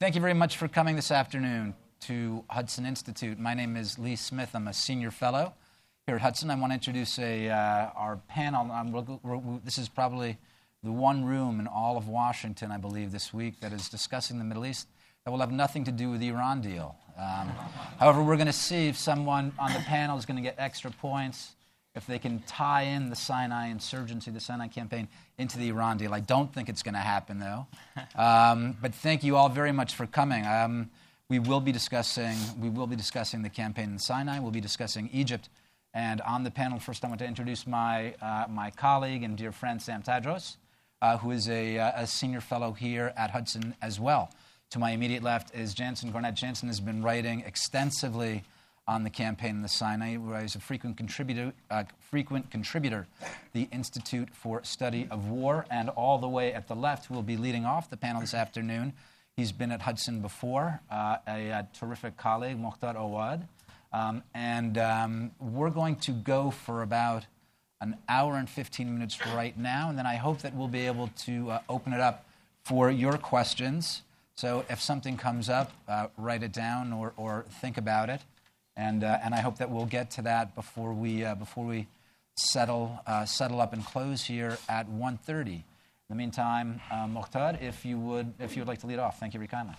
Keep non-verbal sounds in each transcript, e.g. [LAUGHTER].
Thank you very much for coming this afternoon to Hudson Institute. My name is Lee Smith. I'm a senior fellow here at Hudson. I want to introduce a, uh, our panel. We're, we're, this is probably the one room in all of Washington, I believe, this week that is discussing the Middle East that will have nothing to do with the Iran deal. Um, however, we're going to see if someone on the panel is going to get extra points if they can tie in the Sinai insurgency, the Sinai campaign, into the Iran deal. I don't think it's going to happen, though. [LAUGHS] Um, but thank you all very much for coming. Um, we will be discussing we will be discussing the campaign in Sinai. We'll be discussing Egypt. And on the panel, first I want to introduce my, uh, my colleague and dear friend Sam Tadros, uh, who is a, uh, a senior fellow here at Hudson as well. To my immediate left is Jantzen Garnett. Jantzen has been writing extensively on the campaign in the Sinai, where I was a frequent contributor, uh, frequent contributor, the Institute for Study of War. And all the way at the left, will be leading off the panel this afternoon, he's been at Hudson before, uh, a, a, terrific colleague, Mokhtar Awad. Um, and um, we're going to go for about an hour and 15 minutes right now, and then I hope that we'll be able to uh, open it up for your questions. So if something comes up, uh, write it down or, or think about it. And, uh, and I hope that we'll get to that before we, uh, before we settle, uh, settle up and close here at 1.30. In the meantime, uh, Mokhtar, if you, would, if you would like to lead off, thank you very kindly.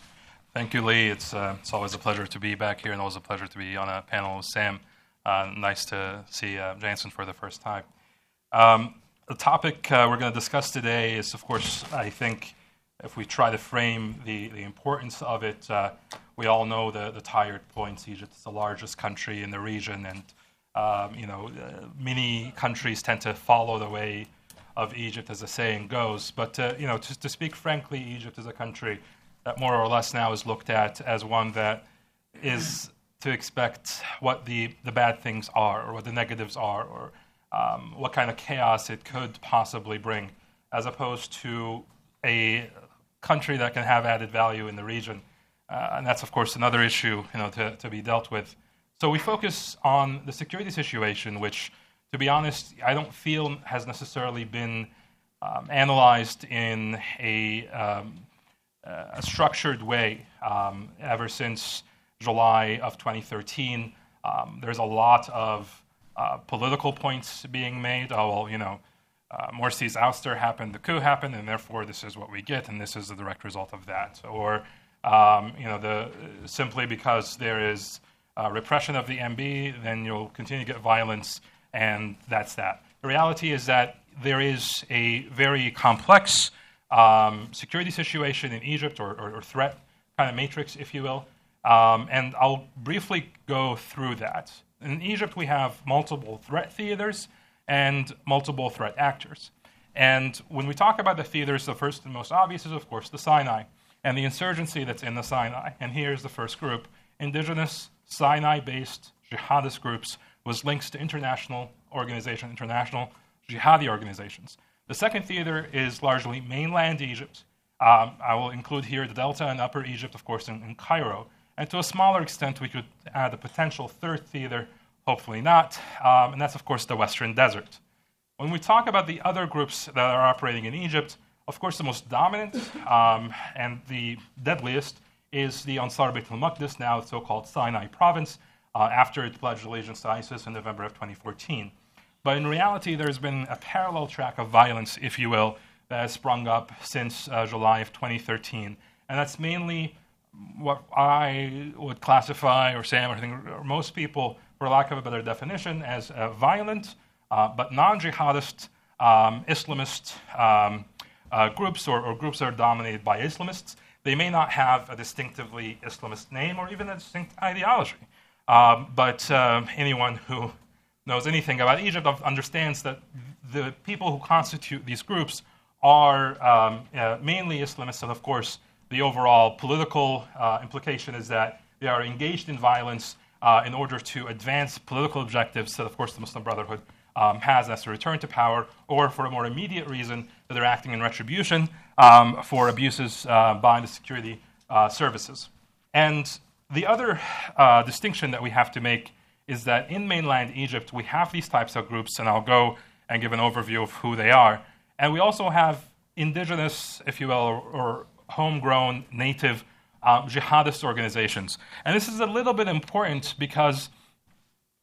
Thank you, Lee. It's, uh, it's always a pleasure to be back here and always a pleasure to be on a panel with Sam. Uh, nice to see uh, Jantzen for the first time. Um, the topic we're going to discuss today is, of course, I think if we try to frame the, the importance of it, we all know the, the tired points. Egypt is the largest country in the region, and um, you know uh, many countries tend to follow the way of Egypt, as the saying goes. But uh, you know, to, to, speak frankly, Egypt is a country that more or less now is looked at as one that is to expect what the, the bad things are, or what the negatives are, or um, what kind of chaos it could possibly bring, as opposed to a country that can have added value in the region. Uh, and that's, of course, another issue you know, to, to be dealt with. So we focus on the security situation, which, to be honest, I don't feel has necessarily been um, analyzed in a, um, a structured way um, ever since July of 2013. Um, there's a lot of uh, political points being made. Oh, well, you know, uh, Morsi's ouster happened, the coup happened, and therefore this is what we get, and this is the direct result of that. Or, um, you know, the, simply because there is uh, repression of the MB, then you'll continue to get violence, and that's that. The reality is that there is a very complex um, security situation in Egypt, or, or, or, threat kind of matrix, if you will. Um, and I'll briefly go through that. In Egypt, we have multiple threat theaters and multiple threat actors. And when we talk about the theaters, the first and most obvious is, of course, the Sinai and the insurgency that's in the Sinai. And here's the first group indigenous, Sinai based jihadist groups with links to international organizations, international jihadi organizations. The second theater is largely mainland Egypt. Um, I will include here the Delta and Upper Egypt, of course, in, in Cairo. And to a smaller extent, we could add a potential third theater Hopefully not. Um, and that's, of course, the Western Desert. When we talk about the other groups that are operating in Egypt, of course, the most dominant um, and the deadliest is the Ansar Beit al-Maqdis, now so-called Sinai province, uh, after it pledged allegiance to ISIS in November of 2014. But in reality, there's been a parallel track of violence, if you will, that has sprung up since uh, July of 2013. And that's mainly what I would classify, or Sam, or, I think, or most people for lack of a better definition, as uh, violent uh, but non jihadist um, Islamist um, uh, groups or, or, groups that are dominated by Islamists. They may not have a distinctively Islamist name or even a distinct ideology. Um, but uh, anyone who knows anything about Egypt understands that the people who constitute these groups are um, uh, mainly Islamists, and of course, the overall political uh, implication is that they are engaged in violence uh, in order to advance political objectives that, of course, the Muslim Brotherhood um, has as a return to power, or for a more immediate reason that they're acting in retribution um, for abuses uh, by the security uh, services. And the other uh, distinction that we have to make is that in mainland Egypt, we have these types of groups, and I'll go and give an overview of who they are. And we also have indigenous, if you will, or, or homegrown native um, jihadist organizations. And this is a little bit important because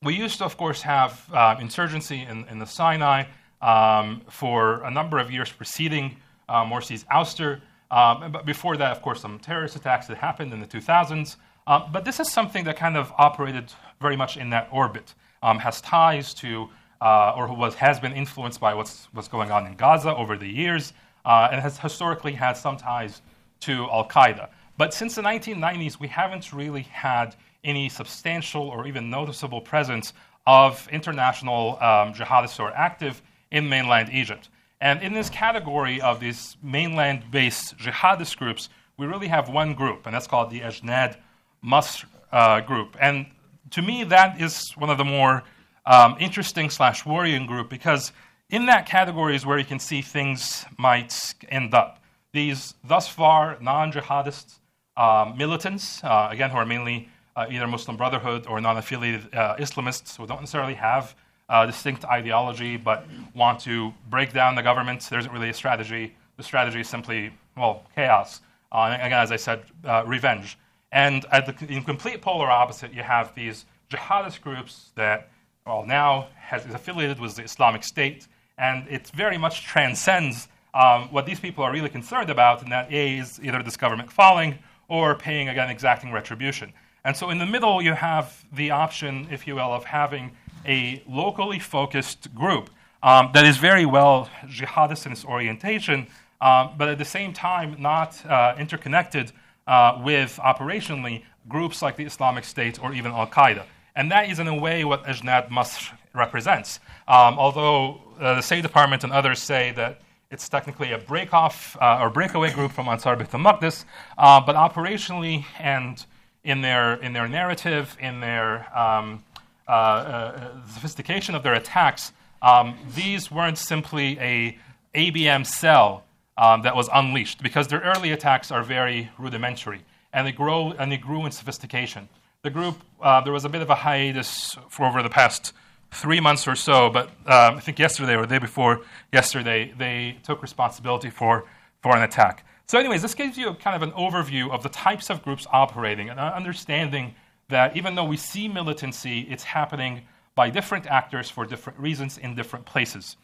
we used to, of course, have uh, insurgency in, in, the Sinai um, for a number of years preceding uh, Morsi's ouster. Um, but before that, of course, some terrorist attacks that happened in the 2000s. Um, but this is something that kind of operated very much in that orbit, um, has ties to, uh, or was, has been influenced by what's, what's going on in Gaza over the years, uh, and has historically had some ties to Al Qaeda. But since the 1990s, we haven't really had any substantial or even noticeable presence of international um, jihadists who are active in mainland Egypt. And in this category of these mainland based jihadist groups, we really have one group, and that's called the Ajnad Masr uh, group. And to me, that is one of the more um, interesting slash worrying group because in that category is where you can see things might end up. These thus far non jihadist um, militants, uh, again, who are mainly uh, either Muslim Brotherhood or non affiliated uh, Islamists who don't necessarily have a distinct ideology but want to break down the government. There isn't really a strategy. The strategy is simply, well, chaos. Uh, and again, as I said, uh, revenge. And at the in complete polar opposite, you have these jihadist groups that, well, now has, is affiliated with the Islamic State, and it very much transcends um, what these people are really concerned about, and that A is either this government falling or paying, again, exacting retribution. And so in the middle, you have the option, if you will, of having a locally focused group um, that is very well jihadist in its orientation, um, but at the same time not uh, interconnected uh, with operationally groups like the Islamic State or even Al Qaeda. And that is, in a way, what Ajnad Masr represents. Um, although uh, the State Department and others say that it's technically a break-off uh, or breakaway group from Ansar Beit al-Maqdis, uh, but operationally and in their, in their narrative, in their um, uh, uh, sophistication of their attacks, um, these weren't simply a ABM cell um, that was unleashed because their early attacks are very rudimentary and they grow and they grew in sophistication. The group uh, there was a bit of a hiatus for over the past three months or so, but um, I think yesterday or the day before yesterday, they took responsibility for, for an attack. So, anyways, this gives you kind of an overview of the types of groups operating and understanding that even though we see militancy, it's happening by different actors for different reasons in different places.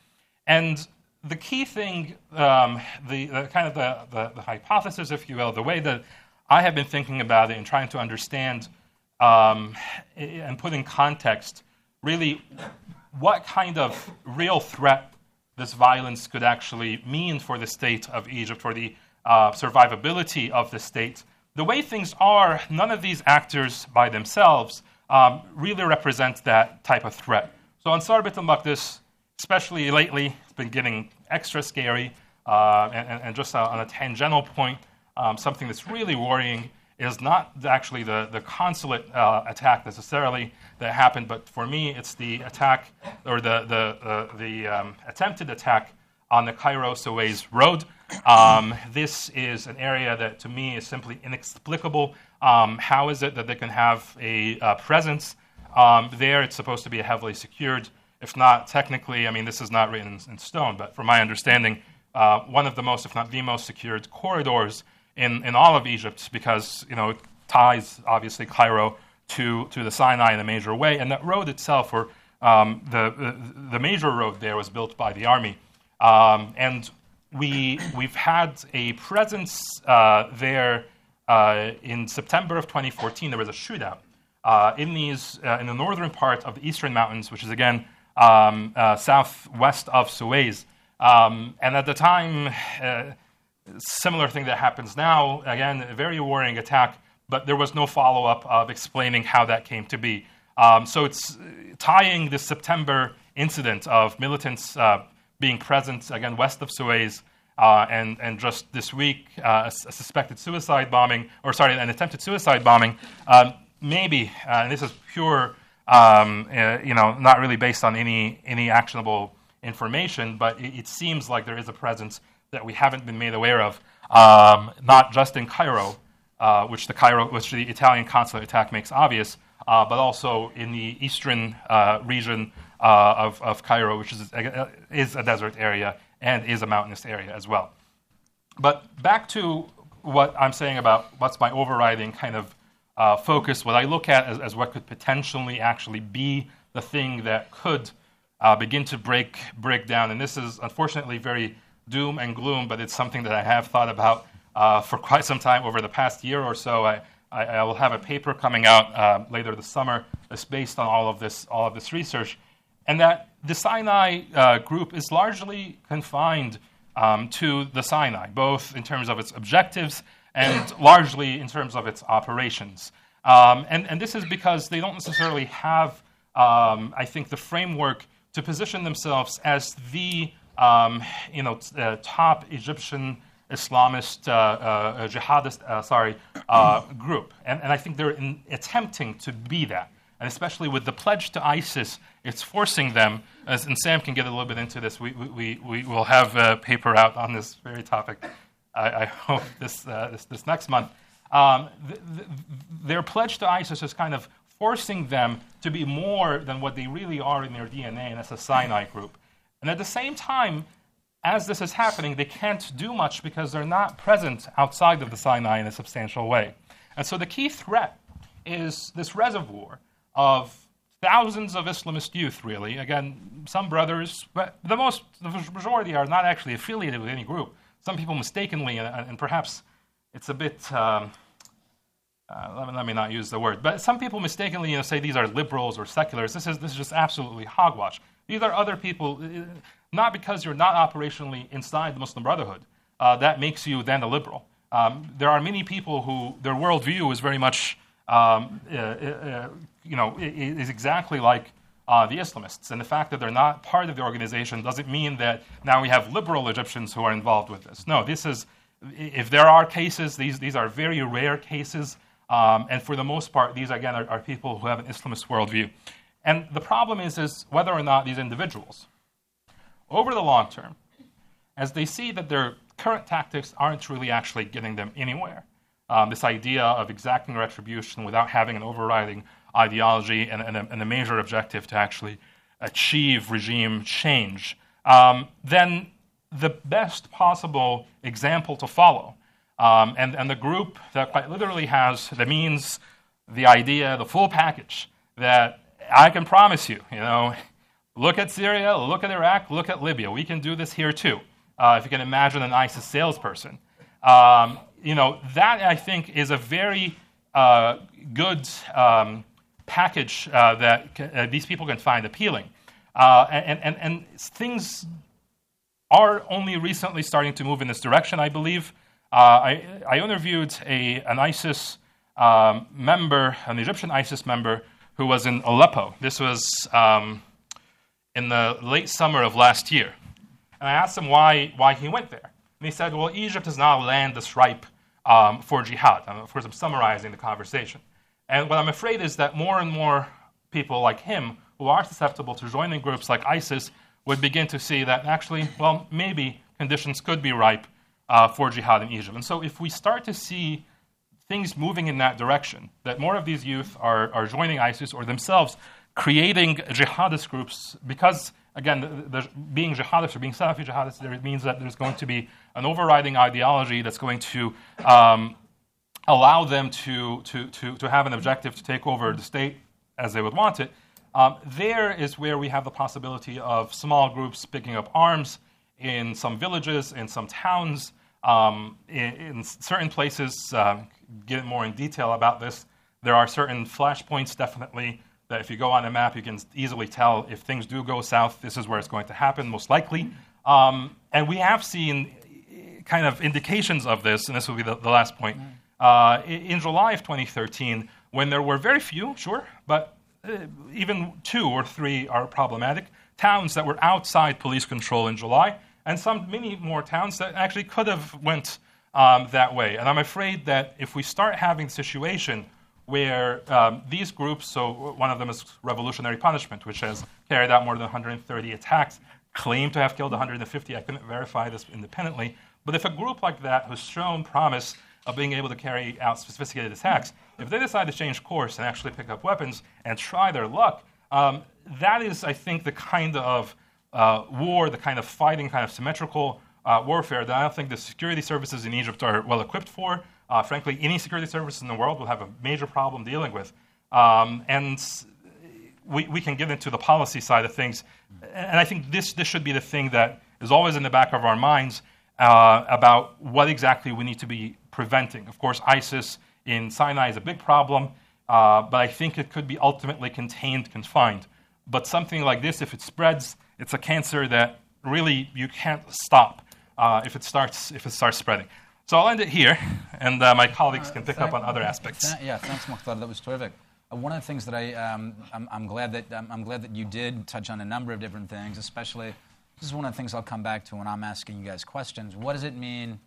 And the key thing, um, the, the, kind of the, the, the, hypothesis, if you will, the way that I have been thinking about it and trying to understand um, and put in context really what kind of real threat this violence could actually mean for the state of Egypt, for the uh, survivability of the state. The way things are, none of these actors by themselves um, really represent that type of threat. So Ansar Beit al-Maqdis, especially lately, it's been getting extra scary. Uh, and, and, just on a tangential point, um, something that's really worrying is not actually the, the consulate uh, attack necessarily that happened, but for me, it's the attack or the, the, uh, the um, attempted attack on the Cairo Suez Road. Um, this is an area that to me is simply inexplicable. Um, how is it that they can have a uh, presence um, there? It's supposed to be a heavily secured. If not technically, I mean, this is not written in, stone, but from my understanding, uh, one of the most, if not the most secured corridors in, in all of Egypt because you know it ties obviously Cairo to, to the Sinai in a major way. And that road itself, or um, the, the, the major road there, was built by the army. Um, and we, we've had a presence uh, there uh, in September of 2014. There was a shootout uh, in, these, uh, in the northern part of the Eastern Mountains, which is again um, uh, southwest of Suez. Um, and at the time, uh, similar thing that happens now. Again, a very worrying attack, but there was no follow up of explaining how that came to be. Um, so it's tying the September incident of militants being present again west of Suez. Uh, and, and just this week, uh, a, suspected suicide bombing, or sorry, an attempted suicide bombing, um, maybe, uh, and this is pure, um, uh, you know, not really based on any, any actionable information, but it, it seems like there is a presence that we haven't been made aware of, um, not just in Cairo, uh, which the Cairo, which the Italian consulate attack makes obvious, uh, but also in the eastern region uh, of, of Cairo, which is, is a desert area and is a mountainous area as well. But back to what I'm saying about what's my overriding kind of uh, focus, what I look at as, as, what could potentially actually be the thing that could uh, begin to break break down. And this is unfortunately very doom and gloom, but it's something that I have thought about uh, for quite some time over the past year or so. I, I, I will have a paper coming out uh, later this summer that's based on all of this all of this research, and that the Sinai uh, group is largely confined um, to the Sinai, both in terms of its objectives and [COUGHS] largely in terms of its operations. Um, and, and, this is because they don't necessarily have, um, I think, the framework to position themselves as the um, you know, uh, top Egyptian Islamist, uh, uh, jihadist, uh, sorry, uh, [COUGHS] group. And, and, I think they're in, attempting to be that. And especially with the pledge to ISIS, it's forcing them, as, and Sam can get a little bit into this. We, we, we will have a paper out on this very topic, I, I hope, this, uh, this, this, next month. Um, th- th- their pledge to ISIS is kind of forcing them to be more than what they really are in their DNA, and that's a Sinai group. And at the same time, as this is happening, they can't do much because they're not present outside of the Sinai in a substantial way. And so the key threat is this reservoir of thousands of Islamist youth, really. Again, some brothers, but the most, the majority are not actually affiliated with any group. Some people mistakenly, and, and perhaps it's a bit, um, uh, let, me, let, me, not use the word, but some people mistakenly you know, say these are liberals or seculars. This is, this is just absolutely hogwash. These are other people, uh, not because you're not operationally inside the Muslim Brotherhood. Uh, that makes you then a liberal. Um, there are many people who their worldview is very much um, uh, uh, you know, is exactly like uh, the Islamists. And the fact that they're not part of the organization doesn't mean that now we have liberal Egyptians who are involved with this. No, this is, if there are cases, these, these are very rare cases. Um, and for the most part, these again are, are, people who have an Islamist worldview. And the problem is, is whether or not these individuals, over the long term, as they see that their current tactics aren't really actually getting them anywhere, um, this idea of exacting retribution without having an overriding ideology and, and, a, and a, major objective to actually achieve regime change, um, then the best possible example to follow, um, and, and the group that quite literally has the means, the idea, the full package, that I can promise you, you know, look at Syria, look at Iraq, look at Libya. We can do this here too. Uh, if you can imagine an ISIS salesperson. Um, you know, that I think is a very uh, good um, package uh, that uh, these people can find appealing. Uh, and, and, and things are only recently starting to move in this direction, I believe. Uh, I, I interviewed a, an ISIS um, member, an Egyptian ISIS member, who was in Aleppo. This was um, in the late summer of last year. And I asked him why, why he went there. And he said, well, Egypt is not a land that's ripe um, for jihad. And of course, I'm summarizing the conversation. And what I'm afraid is that more and more people like him who are susceptible to joining groups like ISIS would begin to see that actually, well, maybe conditions could be ripe uh, for jihad in Egypt. And so if we start to see things moving in that direction, that more of these youth are, are joining ISIS or themselves creating jihadist groups because again, the, the, being jihadist or being Salafi jihadist, there, it means that there's going to be an overriding ideology that's going to um, allow them to, to, to, to have an objective to take over the state as they would want it. Um, there is where we have the possibility of small groups picking up arms in some villages, in some towns, um, in, in, certain places. Uh, get more in detail about this. There are certain flashpoints, definitely, that if you go on a map, you can easily tell if things do go south, this is where it's going to happen, most likely. Um, and we have seen eh, kind of indications of this, and this will be the, the last point. Uh, in July of 2013, when there were very few, sure, but uh, even two or three are problematic, towns that were outside police control in July, and some many more towns that actually could have went um, that way. And I'm afraid that if we start having a situation where um, these groups, so one of them is Revolutionary Punishment, which has carried out more than 130 attacks, claim to have killed 150. I couldn't verify this independently. But if a group like that has shown promise of being able to carry out sophisticated attacks, if they decide to change course and actually pick up weapons and try their luck, um, that is, I think, the kind of uh, war, the kind of fighting, kind of symmetrical uh, warfare that I don't think the security services in Egypt are well equipped for. Uh, frankly, any security services in the world will have a major problem dealing with. Um, and we, we can get into the policy side of things. And I think this, this should be the thing that is always in the back of our minds uh, about what exactly we need to be preventing. Of course, ISIS in Sinai is a big problem, uh, but I think it could be ultimately contained, confined. But something like this, if it spreads, it's a cancer that really you can't stop uh, if, it starts, if it starts spreading. So I'll end it here, and uh, my colleagues can pick up on other aspects. yeah, thanks, Mokhtar. That was terrific. Uh, one of the things that I, um, I'm, I'm, glad that um, I'm glad that you did touch on a number of different things, especially this is one of the things I'll come back to when I'm asking you guys questions. What does it mean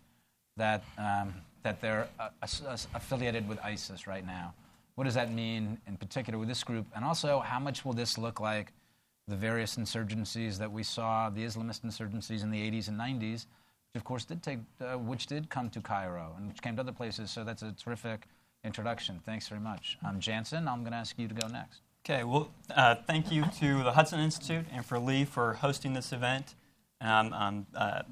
that um, that they're uh, affiliated with ISIS right now? What does that mean in particular with this group? And also, how much will this look like the various insurgencies that we saw, the Islamist insurgencies in the 80s and 90s, which of course did take, uh, which did come to Cairo and which came to other places. So that's a terrific introduction. Thanks very much. I'm Jantzen, I'm going to ask you to go next. Okay, well, uh, thank you to the Hudson Institute and for Lee for hosting this event. And I'm, I'm uh,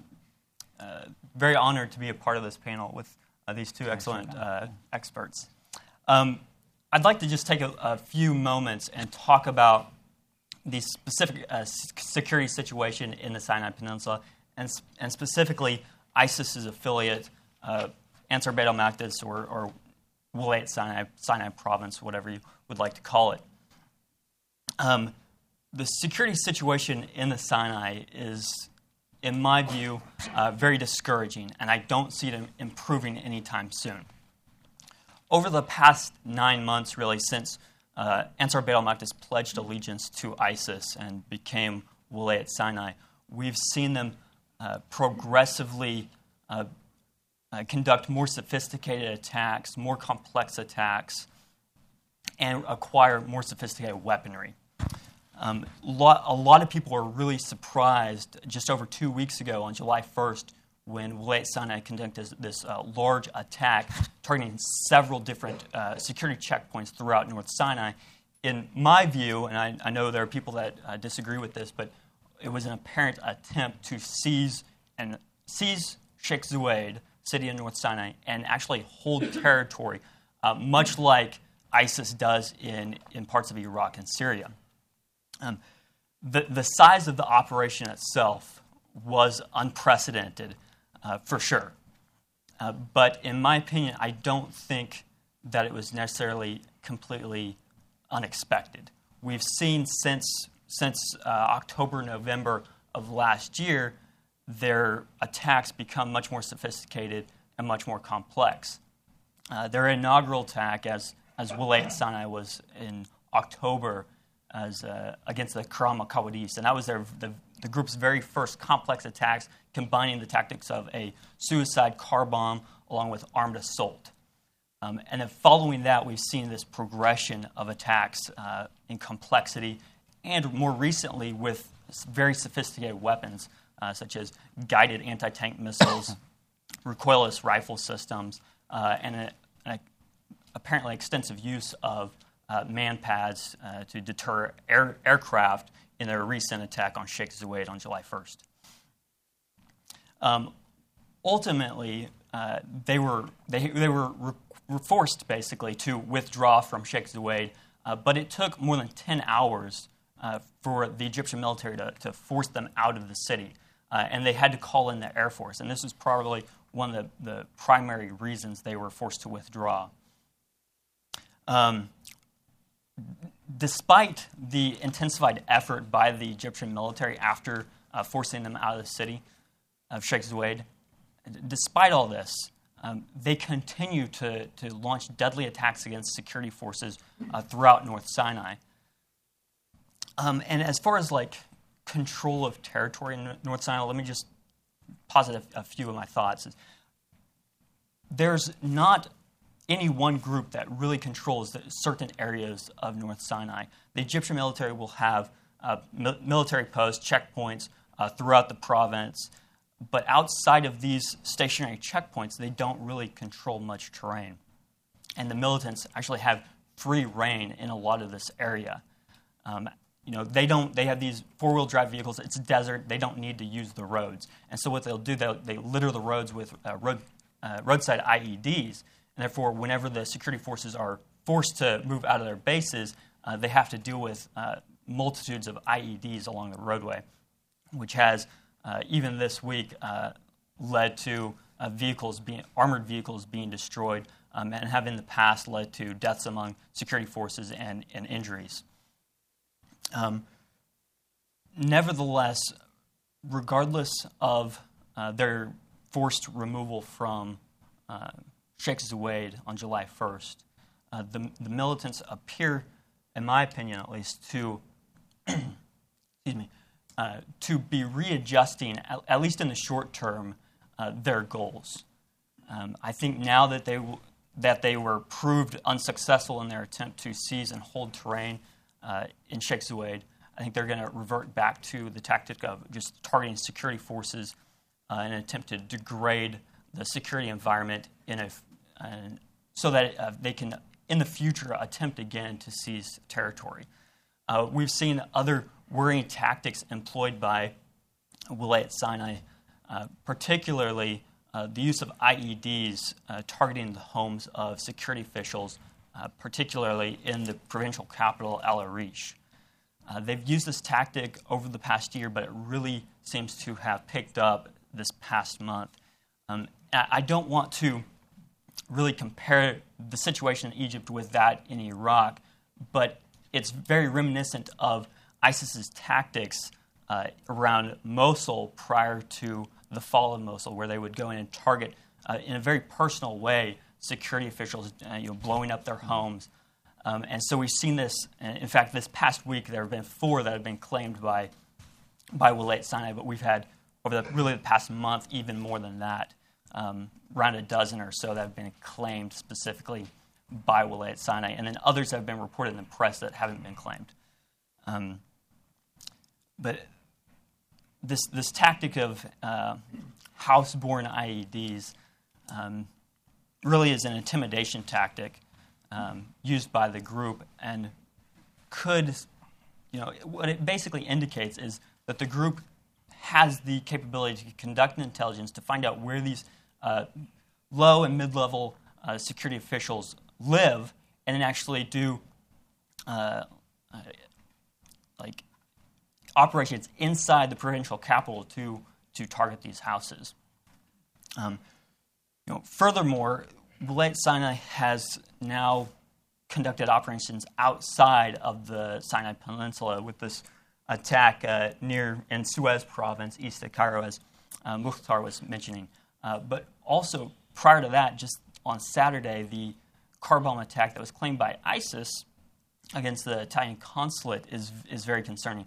uh, very honored to be a part of this panel with these two excellent uh, experts. Um, I'd like to just take a, a, few moments and talk about the specific uh, security situation in the Sinai Peninsula, and, and specifically ISIS's affiliate, Ansar Beit al-Maqdis, or, or Wilayat Sinai, Sinai province, whatever you would like to call it. Um, the security situation in the Sinai is, in my view, uh, very discouraging, and I don't see it improving anytime soon. Over the past nine months, really, since uh, Ansar Beit al-Maqdis pledged allegiance to ISIS and became Wilayat Sinai, we've seen them uh, progressively uh, uh, conduct more sophisticated attacks, more complex attacks, and acquire more sophisticated weaponry. Um, lot, a lot of people were really surprised just over two weeks ago on July 1st when Wilayat Sinai conducted this, uh, large attack targeting several different uh, security checkpoints throughout North Sinai. In my view, and I, I know there are people that uh, disagree with this, but it was an apparent attempt to seize and seize Sheikh Zuweid, city in North Sinai, and actually hold territory, uh, much like ISIS does in, in parts of Iraq and Syria. Um, the, the size of the operation itself was unprecedented, uh, for sure. Uh, but in my opinion, I don't think that it was necessarily completely unexpected. We've seen since, since uh, October, November of last year, their attacks become much more sophisticated and much more complex. Uh, their inaugural attack, as, as Wilayat Sinai was in October, as uh, against the Karama al-Qawadis, and that was their, the, the, group's very first complex attacks, combining the tactics of a suicide car bomb along with armed assault. Um, and then following that, we've seen this progression of attacks uh, in complexity, and more recently with very sophisticated weapons uh, such as guided anti-tank missiles, [COUGHS] recoilless rifle systems, uh, and a, a apparently extensive use of uh, MANPADS uh, to deter air, aircraft in their recent attack on Sheikh Zuweid on July 1st. Um, ultimately, uh, they were, they, they were, re- forced basically to withdraw from Sheikh Zuweid, uh, but it took more than 10 hours uh, for the Egyptian military to, to force them out of the city. Uh, and they had to call in the Air Force. And this was probably one of the, the primary reasons they were forced to withdraw. Um, despite the intensified effort by the Egyptian military after uh, forcing them out of the city of Sheikh Zuweid, despite all this, um, they continue to, to launch deadly attacks against security forces uh, throughout North Sinai. Um, and as far as like control of territory in North Sinai, let me just posit a, a few of my thoughts. There's not any one group that really controls certain areas of North Sinai. The Egyptian military will have uh, military posts, checkpoints uh, throughout the province, but outside of these stationary checkpoints, they don't really control much terrain. And the militants actually have free reign in a lot of this area. Um, you know, they don't. They have these four-wheel drive vehicles. It's desert. They don't need to use the roads. And so what they'll do, they'll, they litter the roads with uh, road, uh, roadside IEDs. And therefore, whenever the security forces are forced to move out of their bases, uh, they have to deal with uh, multitudes of IEDs along the roadway, which has uh, even this week uh, led to vehicles being armored vehicles being destroyed, um, and have in the past led to deaths among security forces and, and injuries. Um, nevertheless, regardless of uh, their forced removal from Sheikh Zuweid on July 1st, uh, the, the, militants appear, in my opinion at least, to [CLEARS THROAT] excuse me, uh, to be readjusting, at, at, least in the short term, uh, their goals. Um, I think now that they w- that they were proved unsuccessful in their attempt to seize and hold terrain uh, in Sheikh Zuweid. I think they're going to revert back to the tactic of just targeting security forces uh, in an attempt to degrade the security environment in a, uh, so that uh, they can, in the future, attempt again to seize territory. Uh, we've seen other worrying tactics employed by Wilayat Sinai, uh, particularly uh, the use of IEDs targeting the homes of security officials uh, particularly in the provincial capital, Al Arish. Uh, they've used this tactic over the past year, but it really seems to have picked up this past month. Um, I don't want to really compare the situation in Egypt with that in Iraq, but it's very reminiscent of ISIS's tactics uh, around Mosul prior to the fall of Mosul, where they would go in and target uh, in a very personal way security officials uh, you know, blowing up their homes. Um, and so we've seen this. In fact, this past week there have been four that have been claimed by by Wilayat Sinai, but we've had over the, really the past month even more than that, um, around a dozen or so that have been claimed specifically by Wilayat Sinai, and then others have been reported in the press that haven't been claimed. Um, but this this tactic of uh, house-born IEDs um, really is an intimidation tactic um, used by the group and could, you know, what it basically indicates is that the group has the capability to conduct an intelligence to find out where these low and mid level uh, security officials live and then actually do uh, uh, like operations inside the provincial capital to, to target these houses. Um, you know, furthermore, Wilayat Sinai has now conducted operations outside of the Sinai Peninsula with this attack uh, near in Suez province, east of Cairo, as uh, Mokhtar was mentioning. Uh, but also, prior to that, just on Saturday, the car bomb attack that was claimed by ISIS against the Italian consulate is, is very concerning.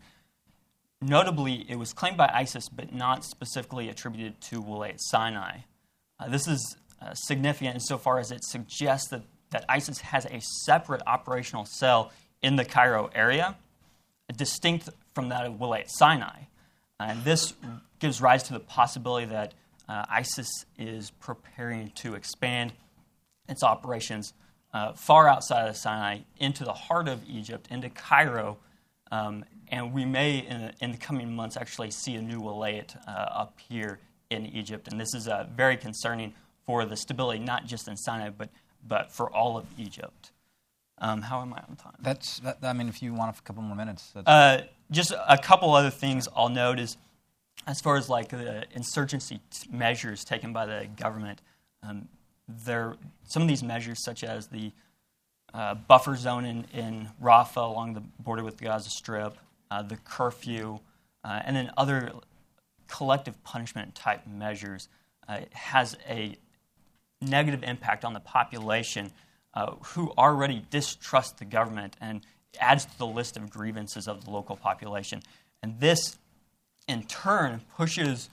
Notably, it was claimed by ISIS, but not specifically attributed to Wilayat Sinai. Uh, this is uh, significant insofar as it suggests that, that ISIS has a separate operational cell in the Cairo area, distinct from that of Wilayat Sinai. And this gives rise to the possibility that uh, ISIS is preparing to expand its operations uh, far outside of Sinai into the heart of Egypt, into Cairo. Um, and we may, in the, in the, coming months, actually see a new Wilayat uh, up here in Egypt. And this is uh, very concerning for the stability, not just in Sinai, but, but for all of Egypt. Um, how am I on time? That's, that, I mean, if you want a couple more minutes. Uh, just a couple other things I'll note is as far as like the insurgency t- measures taken by the government, um, there some of these measures, such as the uh, buffer zone in, in Rafah along the border with the Gaza Strip, uh, the curfew, uh, and then other collective punishment type measures, uh, has a negative impact on the population uh, who already distrust the government and adds to the list of grievances of the local population. And this, in turn, pushes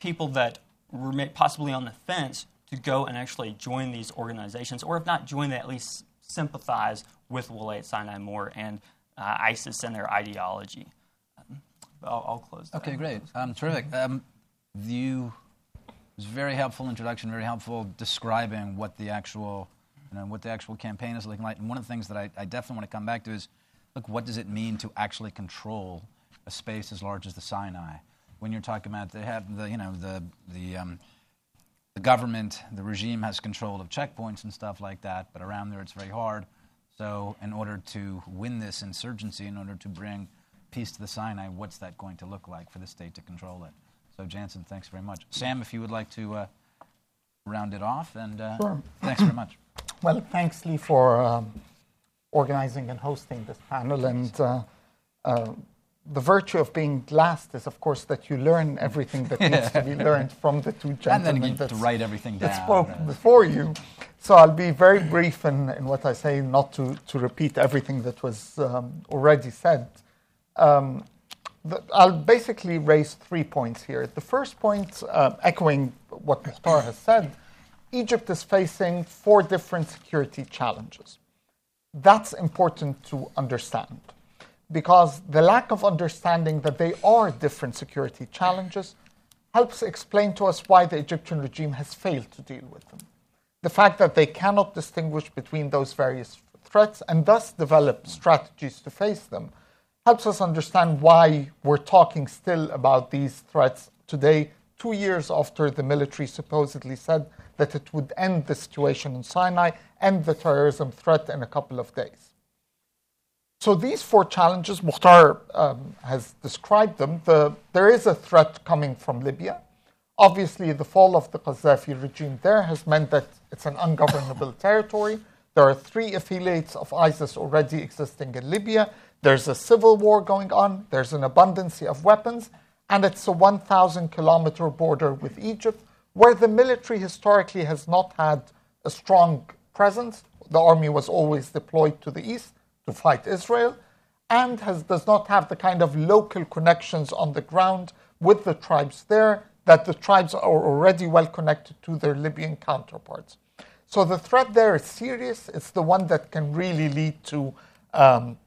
people that were possibly on the fence to go and actually join these organizations, or if not join, they at least sympathize with Wilayat Sinai more and uh, ISIS and their ideology. Um, I'll, I'll, close. Okay, great, um, terrific. Um, you was very helpful introduction, very helpful describing what the actual, you know, what the actual campaign is looking like. And one of the things that I, I definitely want to come back to is look, what does it mean to actually control a space as large as the Sinai? When you're talking about they have the, you know, the, the, um, the government, the regime has control of checkpoints and stuff like that, but around there it's very hard. So, in order to win this insurgency, in order to bring peace to the Sinai, what's that going to look like for the state to control it? So, Jantzen, thanks very much. Sam, if you would like to uh, round it off, and uh, Sure. thanks very much. [CLEARS THROAT] Well, thanks, Lee, for um, organizing and hosting this panel. And uh, uh, the virtue of being last is, of course, that you learn everything that needs to be [LAUGHS] learned from the two And gentlemen then you get to write everything down. that spoke uh, before you. So I'll be very brief in, in what I say, not to, to repeat everything that was um, already said. Um, the, I'll basically raise three points here. The first point, uh, echoing what Mokhtar has said, Egypt is facing four different security challenges. That's important to understand because the lack of understanding that they are different security challenges helps explain to us why the Egyptian regime has failed to deal with them. The fact that they cannot distinguish between those various threats and thus develop strategies to face them helps us understand why we're talking still about these threats today, two years after the military supposedly said that it would end the situation in Sinai, end the terrorism threat in a couple of days. So these four challenges, Mokhtar um, has described them. The, there is a threat coming from Libya. Obviously, the fall of the Qaddafi regime there has meant that it's an ungovernable [LAUGHS] territory. There are three affiliates of ISIS already existing in Libya. There's a civil war going on. There's an abundance of weapons. And it's a 1,000 kilometer border with Egypt, where the military historically has not had a strong presence. The army was always deployed to the east to fight Israel and has, does not have the kind of local connections on the ground with the tribes there that the tribes are already well connected to their Libyan counterparts. So the threat there is serious. It's the one that can really lead to um,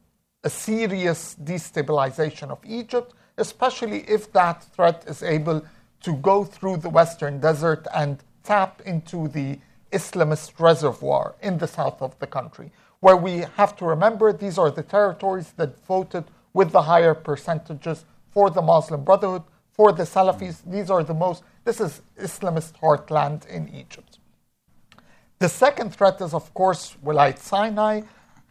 a serious destabilization of Egypt, especially if that threat is able to go through the Western Desert and tap into the Islamist reservoir in the south of the country, where we have to remember these are the territories that voted with the higher percentages for the Muslim Brotherhood, for the Salafis. These are the most, this is Islamist heartland in Egypt. The second threat is, of course, Wilayat Sinai.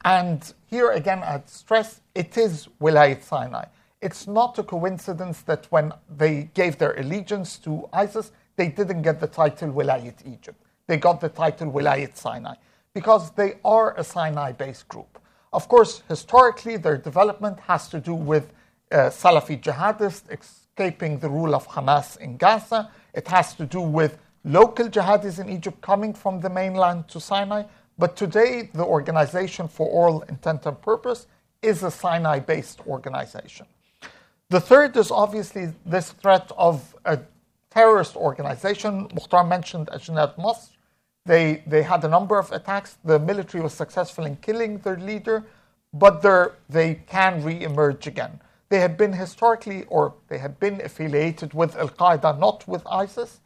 And here again, I'd stress it is Wilayat Sinai. It's not a coincidence that when they gave their allegiance to ISIS, they didn't get the title Wilayat Egypt. They got the title Wilayat Sinai because they are a Sinai based group. Of course, historically, their development has to do with uh, Salafi jihadists escaping the rule of Hamas in Gaza. It has to do with local jihadis in Egypt coming from the mainland to Sinai. But today, the organization, for all intent and purpose, is a Sinai based organization. The third is obviously this threat of a terrorist organization. Mokhtar mentioned Ajnad Masr. They, they had a number of attacks. The military was successful in killing their leader, but they can re emerge again. They had been historically, or they had been affiliated with Al Qaeda, not with ISIS.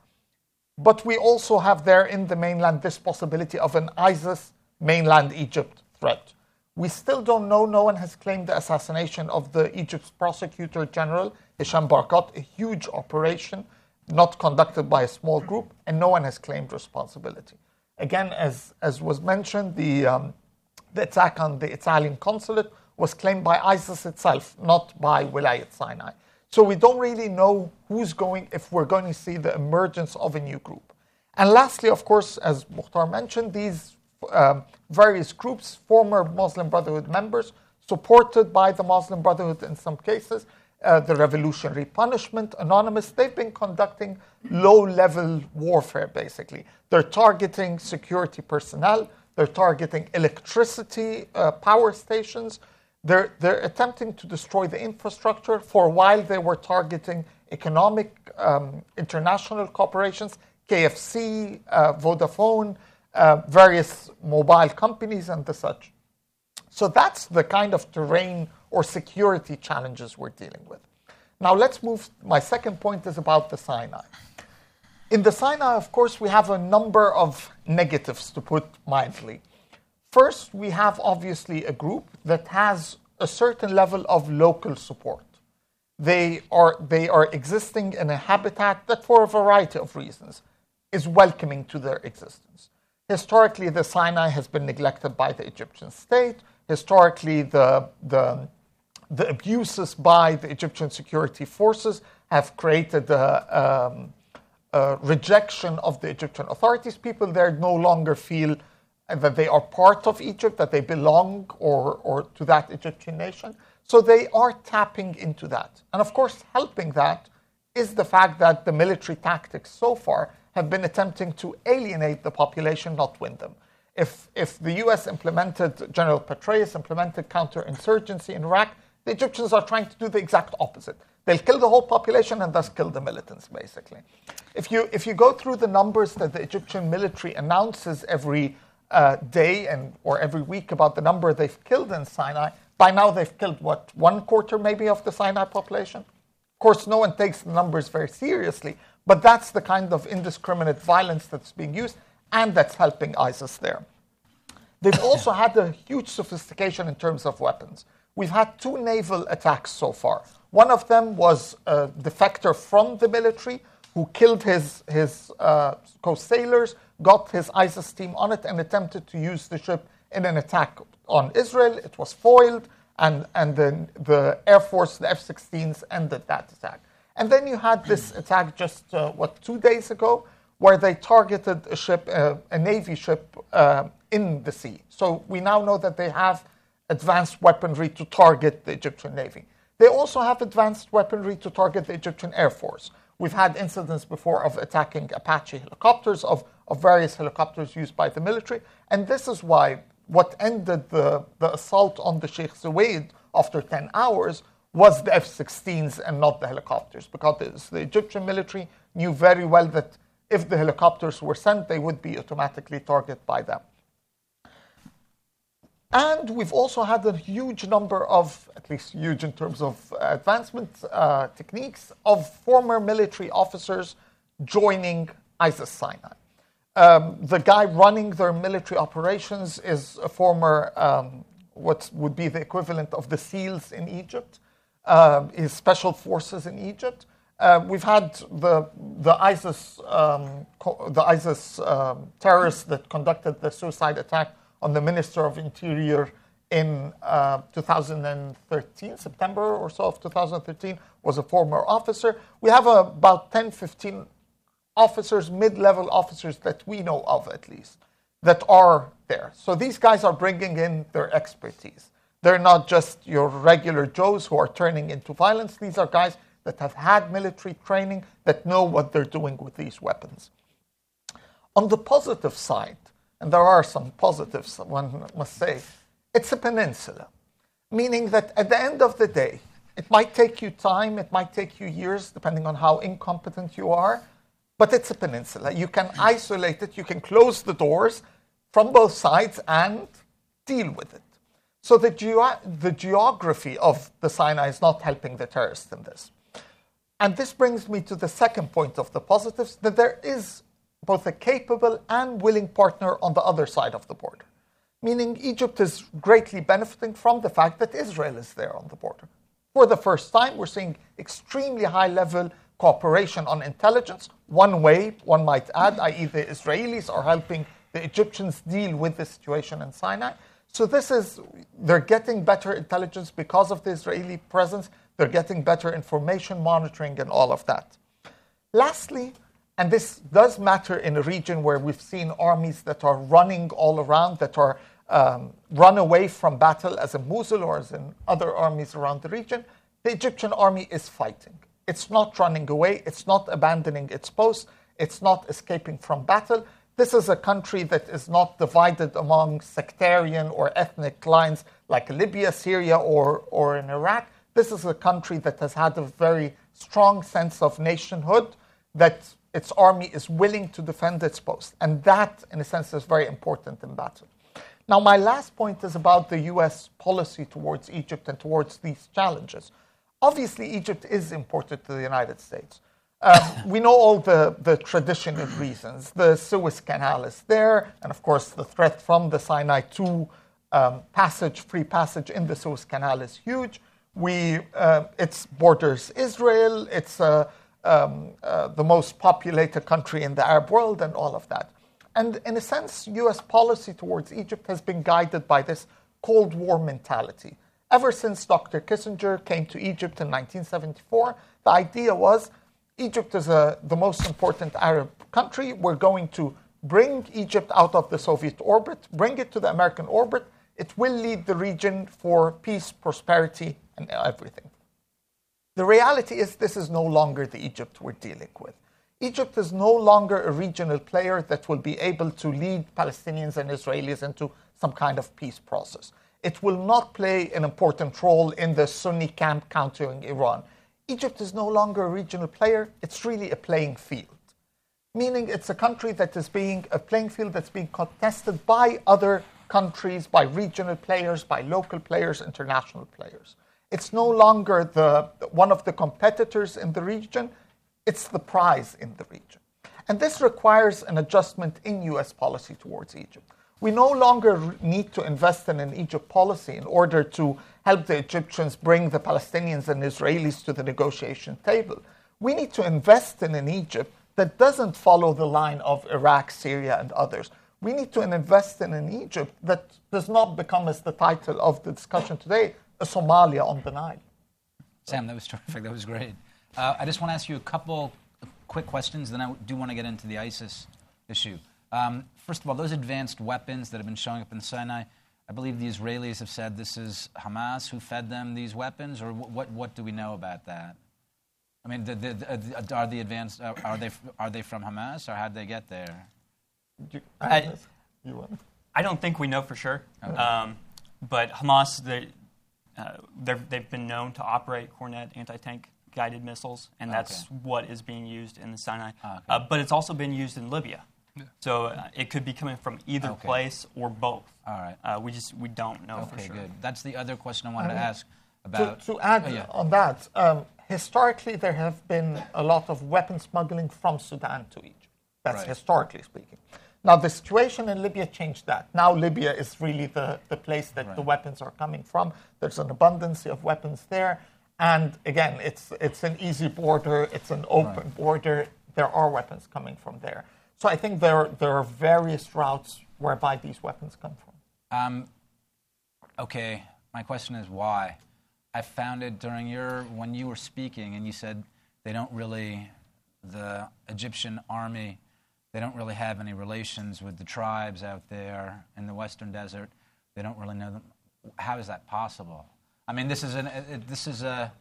But we also have there in the mainland this possibility of an ISIS mainland Egypt threat. We still don't know. No one has claimed the assassination of the Egypt's prosecutor general, Hisham Barakat, a huge operation not conducted by a small group, and no one has claimed responsibility. Again, as, as was mentioned, the, um, the attack on the Italian consulate was claimed by ISIS itself, not by Wilayat Sinai. So we don't really know who's going, if we're going to see the emergence of a new group. And lastly, of course, as Mokhtar mentioned, these um, various groups, former Muslim Brotherhood members, supported by the Muslim Brotherhood in some cases, uh, the Revolutionary Punishment, Anonymous, they've been conducting low level warfare basically. They're targeting security personnel, they're targeting electricity uh, power stations, they're, they're attempting to destroy the infrastructure. For a while, they were targeting economic um, international corporations, KFC, uh, Vodafone, uh, various mobile companies, and the such. So that's the kind of terrain or security challenges we're dealing with. Now let's move. My second point is about the Sinai. In the Sinai, of course, we have a number of negatives, to put mildly. First, we have obviously a group that has a certain level of local support. They are, they are existing in a habitat that, for a variety of reasons, is welcoming to their existence. Historically, the Sinai has been neglected by the Egyptian state. Historically, the, the, the abuses by the Egyptian security forces have created a, um, a rejection of the Egyptian authorities. People there no longer feel that they are part of Egypt, that they belong or, or to that Egyptian nation. So they are tapping into that. And of course, helping that is the fact that the military tactics so far have been attempting to alienate the population, not win them. If, if the US implemented, General Petraeus implemented counterinsurgency in Iraq, the Egyptians are trying to do the exact opposite. They'll kill the whole population and thus kill the militants, basically. If you, if you go through the numbers that the Egyptian military announces every uh, day and, or every week about the number they've killed in Sinai, by now they've killed, what, one quarter maybe of the Sinai population? Of course, no one takes the numbers very seriously, but that's the kind of indiscriminate violence that's being used, and that's helping ISIS there. They've also had a huge sophistication in terms of weapons. We've had two naval attacks so far. One of them was a defector from the military who killed his, his uh, co sailors, got his ISIS team on it, and attempted to use the ship in an attack on Israel. It was foiled, and, and the, the Air Force, the F 16s, ended that attack. And then you had this attack just, uh, what, two days ago, where they targeted a ship, uh, a Navy ship uh, in the sea. So we now know that they have advanced weaponry to target the Egyptian Navy. They also have advanced weaponry to target the Egyptian Air Force. We've had incidents before of attacking Apache helicopters, of, of various helicopters used by the military. And this is why what ended the, the assault on the Sheikh Zuweid after 10 hours was the F 16s and not the helicopters, because the Egyptian military knew very well that if the helicopters were sent, they would be automatically targeted by them. And we've also had a huge number of, at least huge in terms of advancement uh, techniques, of former military officers joining ISIS Sinai. Um, the guy running their military operations is a former, um, what would be the equivalent of the SEALs in Egypt, uh, is special forces in Egypt. Uh, we've had the the ISIS um, the ISIS um, terrorists that conducted the suicide attack on the Minister of Interior in uh, 2013, September or so of 2013, was a former officer. We have uh, about 10, 15 officers, mid level officers that we know of at least, that are there. So these guys are bringing in their expertise. They're not just your regular Joes who are turning into violence. These are guys that have had military training, that know what they're doing with these weapons. On the positive side, and there are some positives, one must say, it's a peninsula, meaning that at the end of the day, it might take you time, it might take you years, depending on how incompetent you are, but it's a peninsula. You can isolate it, you can close the doors from both sides and deal with it. So the, geo- the geography of the Sinai is not helping the terrorists in this. And this brings me to the second point of the positives that there is both a capable and willing partner on the other side of the border. Meaning, Egypt is greatly benefiting from the fact that Israel is there on the border. For the first time, we're seeing extremely high level cooperation on intelligence. One way, one might add, i.e., the Israelis are helping the Egyptians deal with the situation in Sinai. So, this is, they're getting better intelligence because of the Israeli presence. They're getting better information monitoring and all of that. Lastly, and this does matter in a region where we've seen armies that are running all around, that are um, run away from battle, as in Mosul or as in other armies around the region. The Egyptian army is fighting. It's not running away, it's not abandoning its post, it's not escaping from battle. This is a country that is not divided among sectarian or ethnic lines like Libya, Syria, or, or in Iraq. This is a country that has had a very strong sense of nationhood that its army is willing to defend its post. And that, in a sense, is very important in battle. Now, my last point is about the US policy towards Egypt and towards these challenges. Obviously, Egypt is important to the United States. Um, [LAUGHS] we know all the, the traditional reasons. The Suez Canal is there, and of course, the threat from the Sinai to um, passage, free passage in the Suez Canal is huge. We, uh, its borders Israel. It's uh, um, uh, the most populated country in the Arab world, and all of that. And in a sense, U.S. policy towards Egypt has been guided by this Cold War mentality. Ever since Dr. Kissinger came to Egypt in 1974, the idea was Egypt is a, the most important Arab country. We're going to bring Egypt out of the Soviet orbit, bring it to the American orbit. It will lead the region for peace, prosperity, and everything. The reality is, this is no longer the Egypt we're dealing with. Egypt is no longer a regional player that will be able to lead Palestinians and Israelis into some kind of peace process. It will not play an important role in the Sunni camp countering Iran. Egypt is no longer a regional player, it's really a playing field. Meaning it's a country that is being a playing field that's being contested by other countries, by regional players, by local players, international players. It's no longer the, one of the competitors in the region, it's the prize in the region. And this requires an adjustment in US policy towards Egypt. We no longer need to invest in an Egypt policy in order to help the Egyptians bring the Palestinians and Israelis to the negotiation table. We need to invest in an Egypt that doesn't follow the line of Iraq, Syria, and others. We need to invest in an Egypt that does not become, as the title of the discussion today, Somalia on the Nile. Sam, that was terrific. That was great. Uh, I just want to ask you a couple quick questions, then I do want to get into the ISIS issue. Um, first of all, those advanced weapons that have been showing up in Sinai, I believe the Israelis have said this is Hamas who fed them these weapons, or what, what do we know about that? I mean, the, the, the, are the advanced uh, are they are they from Hamas or how did they get there? I, I don't think we know for sure, okay. um, but Hamas they they've been known to operate Kornet anti-tank guided missiles, and that's okay. what is being used in the Sinai. Okay. Uh, but it's also been used in Libya. So uh, it could be coming from either okay. place or both. All right. Uh, we just we don't know okay, for sure. good. That's the other question I wanted to ask about. To, to add oh, yeah. on that, um, historically there have been a lot of weapon smuggling from Sudan to Egypt. That's right. historically speaking. Now the situation in Libya changed that. Now Libya is really the, the place that right. the weapons are coming from. There's an abundance of weapons there. And again, it's, it's an easy border, it's an open right. border. There are weapons coming from there. So I think there, there are various routes whereby these weapons come from. Um, okay, my question is why? I found it during your, when you were speaking and you said they don't really, the Egyptian army, they don't really have any relations with the tribes out there in the Western Desert. They don't really know them. How is that possible? I mean, this is an, uh, this is a,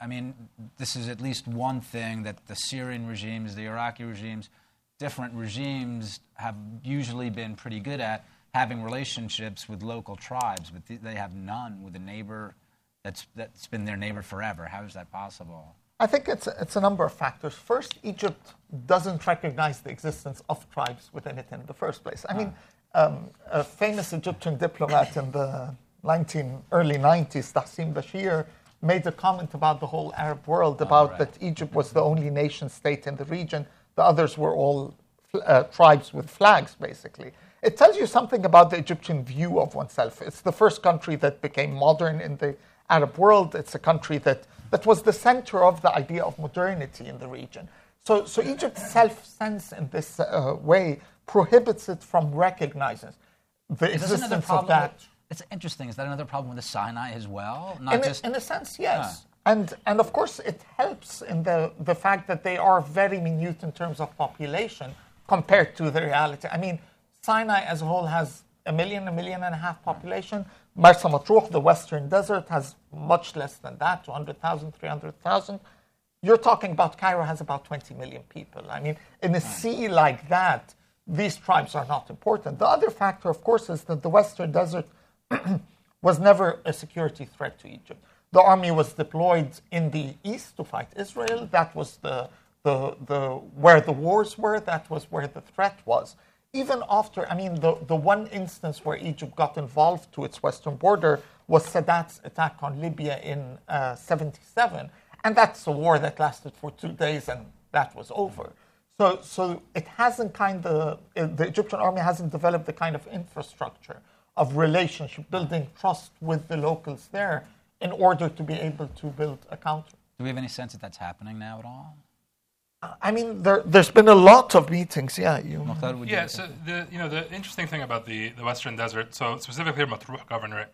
I mean, this is at least one thing that the Syrian regimes, the Iraqi regimes, different regimes have usually been pretty good at having relationships with local tribes, but they have none with a neighbor that's, that's been their neighbor forever. How is that possible? I think it's a, it's a number of factors. First, Egypt doesn't recognize the existence of tribes within it in the first place. I mean, ah. um, a famous Egyptian diplomat in the 19, early 90s, Tahsin Bashir, made a comment about the whole Arab world, about right. that Egypt was the only nation state in the region the others were all uh, tribes with flags, basically. It tells you something about the Egyptian view of oneself. It's the first country that became modern in the Arab world. It's a country that, that was the center of the idea of modernity in the region. So, so Egypt's self sense in this uh, way prohibits it from recognizing the existence of that. With, it's interesting. Is that another problem with the Sinai as well? Not in, just, a, in a sense, yes. And, and of course, it helps in the, the fact that they are very minute in terms of population compared to the reality. I mean, Sinai as a whole has a million, a million and a half population. Marsa Matruh, the western desert, has much less than that 200,000, 300,000. You're talking about Cairo has about 20 million people. I mean, in a sea like that, these tribes are not important. The other factor, of course, is that the western desert [CLEARS THROAT] was never a security threat to Egypt. The army was deployed in the east to fight Israel. That was the, the, the, where the wars were, that was where the threat was. Even after, I mean, the, the one instance where Egypt got involved to its western border was Sadat's attack on Libya in uh, 77. And that's a war that lasted for two days and that was over. So, so it hasn't kind of, the Egyptian army hasn't developed the kind of infrastructure of relationship, building trust with the locals there in order to be able to build a counter. Do we have any sense that that's happening now at all? I mean, there, there's been a lot of meetings. Yeah, you. Mokhtar, would you- Yeah, so the you know the interesting thing about the, the Western Desert, so specifically Matruh Governorate,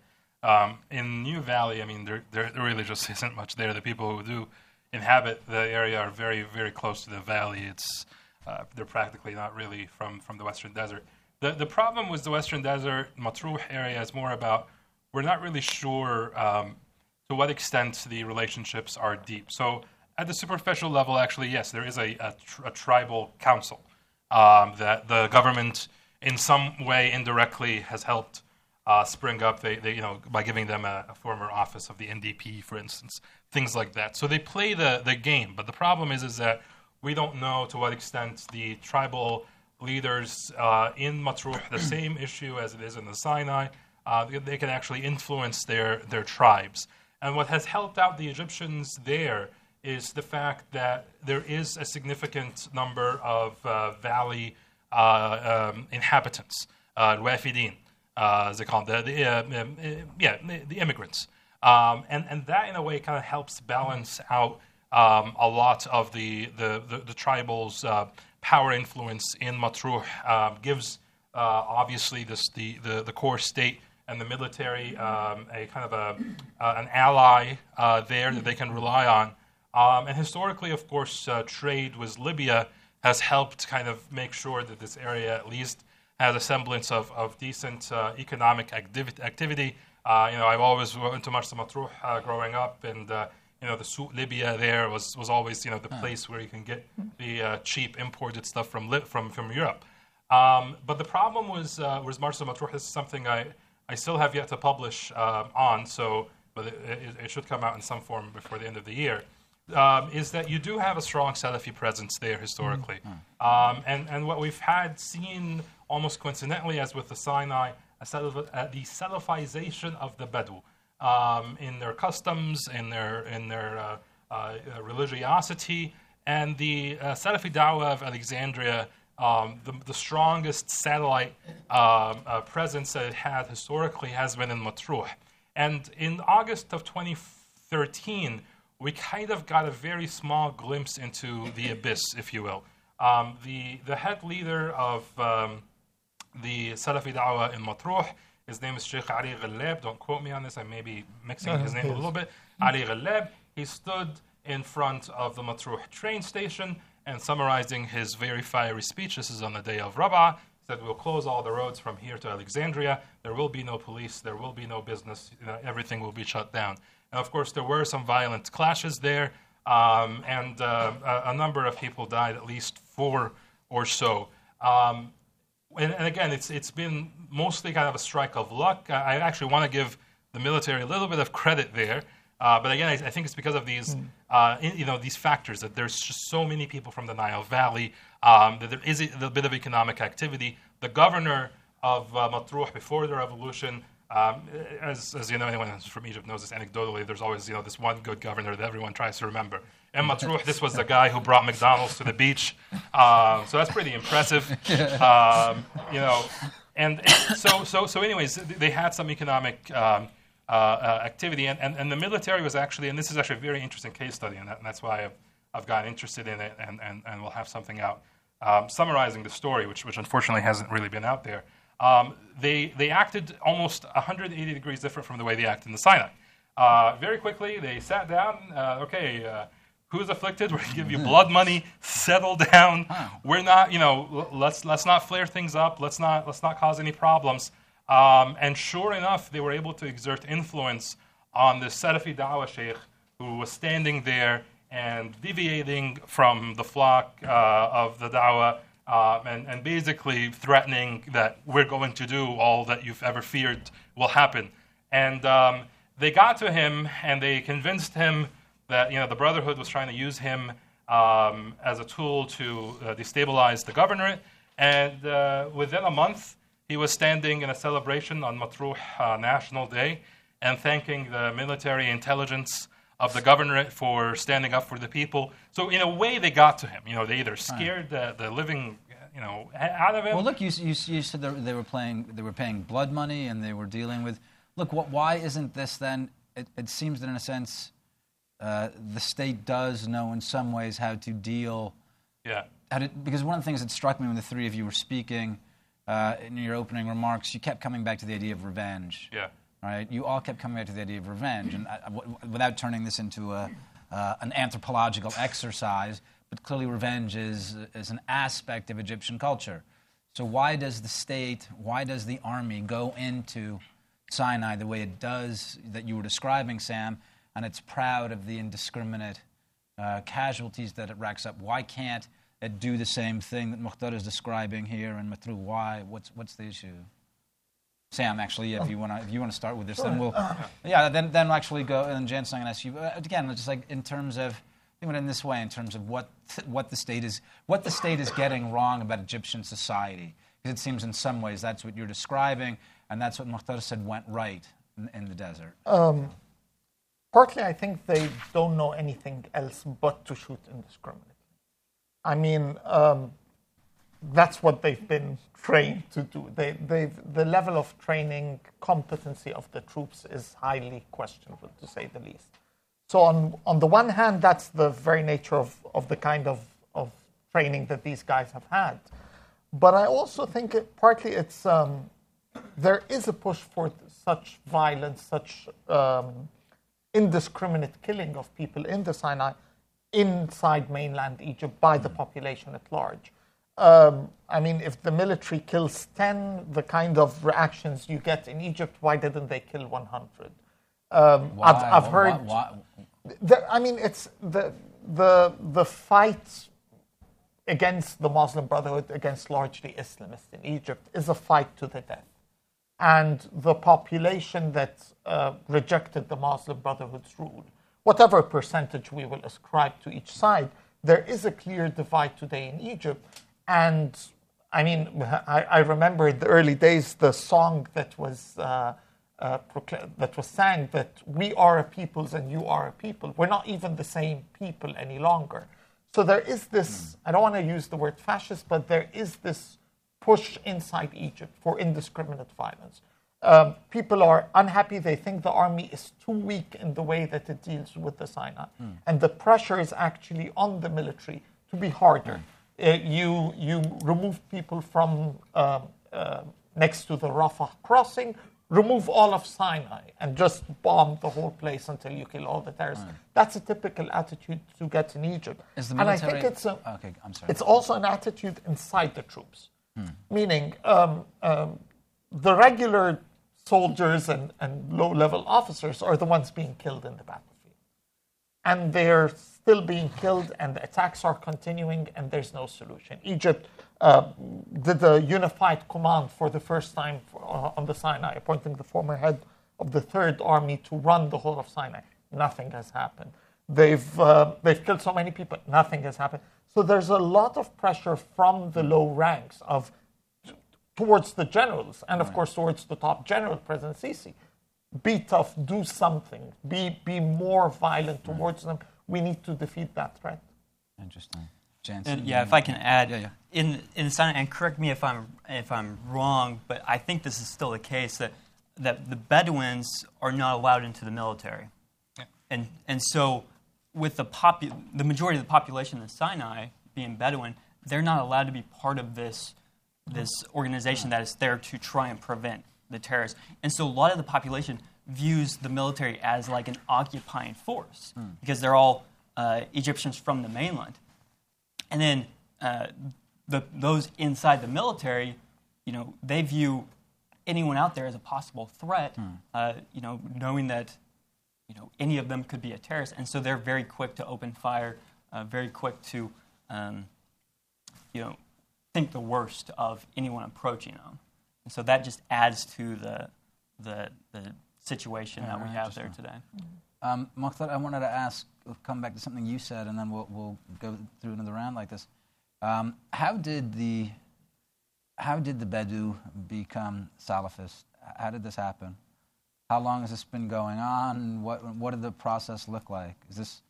um, in New Valley, I mean, there, there there really just [LAUGHS] isn't much there. The people who do inhabit the area are very very close to the valley. It's uh, they're practically not really from from the Western Desert. The the problem with the Western Desert Matruh area is more about we're not really sure um, to what extent the relationships are deep. So at the superficial level, actually, yes, there is a, a, tr- a tribal council um, that the government, in some way, indirectly, has helped uh, spring up. They, they, you know, by giving them a, a former office of the NDP, for instance, things like that. So they play the, the game. But the problem is, is that we don't know to what extent the tribal leaders uh, in Matruh, the [CLEARS THROAT] same issue as it is in the Sinai, uh, they, they can actually influence their, their tribes. And what has helped out the Egyptians there is the fact that there is a significant number of uh, valley uh, um, inhabitants, uh, Wafidin, uh, as they call them, the, the, uh, um, uh, yeah, the, immigrants. Um, and, and that, in a way, kind of helps balance out um, a lot of the, the, the, the tribals' power influence in Matruh, uh, gives obviously this, the, the, the core state and the military um, a kind of a, uh, an ally uh, there that they can rely on. Um, and historically, of course, uh, trade with Libya has helped kind of make sure that this area at least has a semblance of, of decent uh, economic activity. activity. Uh, you know, I've always went to Marsa Matruh uh, growing up, and uh, you know, the Souk Libya there was, was always you know the place where you can get the uh, cheap imported stuff from Li- from from Europe. Um, but the problem was uh, was Marsa Matruh. Is something I I still have yet to publish uh, on, so but it, it, it should come out in some form before the end of the year. Um, is that you do have a strong Salafi presence there historically, um, and and what we've had seen almost coincidentally, as with the Sinai, a Salaf, uh, the Salafization of the Bedou um, in their customs, in their in their uh, uh, religiosity, and the uh, Salafi Dawah of Alexandria, um, the, the strongest satellite um, uh, presence that it had historically has been in Matruh. And in August of 2013, we kind of got a very small glimpse into the abyss, if you will. Um, the, the head leader of um, the Salafi Dawah in Matruh, his name is Sheikh Ali Ghalab. Don't quote me on this, I may be mixing his name a little bit. Ali Ghalab, he stood in front of the Matruh train station and summarizing his very fiery speech. This is on the day of Rabah. Said, We'll close all the roads from here to Alexandria. There will be no police. There will be no business. You know, everything will be shut down. And of course, there were some violent clashes there, um, and uh, a, a number of people died, at least four or so. Um, and, and again, it's it's been mostly kind of a strike of luck. I, I actually want to give the military a little bit of credit there, uh, but again, I, I think it's because of these uh, in, you know these factors that there's just so many people from the Nile Valley um, that there is a, a bit of economic activity. The governor of uh, Matruh before the revolution. Um, as, as you know, anyone who's from Egypt knows this anecdotally. There's always, you know, this one good governor that everyone tries to remember. And Matruh, this was the guy who brought McDonald's to the beach. Um, so that's pretty impressive. [LAUGHS] Um, you know, and, and so, so, so anyways, they had some economic um, uh, uh, activity. And, and, and the military was actually, and this is actually a very interesting case study, and, that, and that's why I've, I've gotten interested in it, and, and, and we'll have something out um, summarizing the story, which, which unfortunately hasn't really been out there. Um, they, they acted almost 180 degrees different from the way they acted in the Sinai. Uh, very quickly, they sat down. Uh, okay, uh, who's afflicted? [LAUGHS] We're going to give you blood money. Settle down. We're not, you know, let's let's not flare things up. Let's not let's not cause any problems. Um, and sure enough, they were able to exert influence on the Salafi Dawah Sheikh, who was standing there and deviating from the flock uh, of the Dawah um, and, and basically threatening that we're going to do all that you've ever feared will happen. And um, they got to him and they convinced him that you know the Brotherhood was trying to use him um, as a tool to uh, destabilize the governorate. And uh, within a month, he was standing in a celebration on Matruh uh, National Day and thanking the military intelligence of the governorate for standing up for the people. So in a way, they got to him. You know, they either scared the, the living you know, out of him. Well, look, you, you, you said they were playing, they were paying blood money, and they were dealing with. Look, what, why isn't this then? It, it seems that in a sense, uh, the state does know in some ways how to deal. Yeah. How to, because one of the things that struck me when the three of you were speaking uh, in your opening remarks, you kept coming back to the idea of revenge. Yeah. Right. You all kept coming back to the idea of revenge, and uh, w- without turning this into a, uh, an anthropological exercise, but clearly revenge is, is an aspect of Egyptian culture. So why does the state, why does the army go into Sinai the way it does that you were describing, Sam, and it's proud of the indiscriminate uh, casualties that it racks up? Why can't it do the same thing that Mokhtar is describing here in Matruh? Why? What's, what's the issue? Sam, actually, if you want to, if you want to start with this, then we'll, yeah, then then we'll actually go and Jantzen, I'm going to ask you uh, again, just like in terms of, think it in this way, in terms of what what the state is what the state is getting wrong about Egyptian society, because it seems in some ways that's what you're describing, and that's what Mokhtar said went right in, in the desert. Um, partly, I think they don't know anything else but to shoot indiscriminately. I mean, um, that's what they've been trained to do. They, the level of training competency of the troops is highly questionable, to say the least. So, on, on the one hand, that's the very nature of, of the kind of, of training that these guys have had. But I also think it, partly it's um, there is a push for such violence, such um, indiscriminate killing of people in the Sinai inside mainland Egypt by the population at large. Um, I mean, if the military kills 10, the kind of reactions you get in Egypt, why didn't they kill 100? Um, why? I've, I've heard. Why? The, I mean, it's the, the, the fight against the Muslim Brotherhood, against largely Islamists in Egypt, is a fight to the death. And the population that uh, rejected the Muslim Brotherhood's rule, whatever percentage we will ascribe to each side, there is a clear divide today in Egypt and I mean, I, I, remember in the early days the song that was uh, uh, that was sang that we are a peoples and you are a people. We're not even the same people any longer. So there is this. I don't want to use the word fascist, but there is this push inside Egypt for indiscriminate violence. Um, people are unhappy. They think the army is too weak in the way that it deals with the Sinai, mm. and the pressure is actually on the military to be harder. Mm you, you remove people from uh, uh, next to the Rafah crossing, remove all of Sinai, and just bomb the whole place until you kill all the terrorists. Right. That's a typical attitude to get in Egypt. and I think it's, a, okay, I'm sorry. it's also an attitude inside the troops, hmm. meaning um, um, the regular soldiers and, and low level officers are the ones being killed in the battlefield. And they're still being killed, and the attacks are continuing, and there's no solution. Egypt uh, did a unified command for the first time for, uh, on the Sinai, appointing the former head of the Third Army to run the whole of Sinai. Nothing has happened. They've, uh, they've killed so many people, nothing has happened. So there's a lot of pressure from the low ranks of towards the generals, and of course towards the top general, President Sisi. Be tough, do something, be, be more violent towards them we need to defeat that threat. Interesting. Jantzen, and yeah, if I can add, yeah, yeah. in in the and correct me if I'm if I'm wrong, but I think this is still the case that that the Bedouins are not allowed into the military, yeah. and and so with the popu- the majority of the population in Sinai being Bedouin, they're not allowed to be part of this this organization that is there to try and prevent the terrorists, and so a lot of the population views the military as like an occupying force mm. because they're all uh, Egyptians from the mainland. And then uh, the, those inside the military, you know, they view anyone out there as a possible threat, mm. uh, you know, knowing that, you know, any of them could be a terrorist. And so they're very quick to open fire, uh, very quick to, um, you know, think the worst of anyone approaching them. And so that just adds to the, the, the situation yeah, that we have there today. Um, Mokhtar, I wanted to ask, come back to something you said, and then we'll, we'll go through another round like this. Um, how did the how did the Bedou become Salafist? How did this happen? How long has this been going on? What what did the process look like? Is this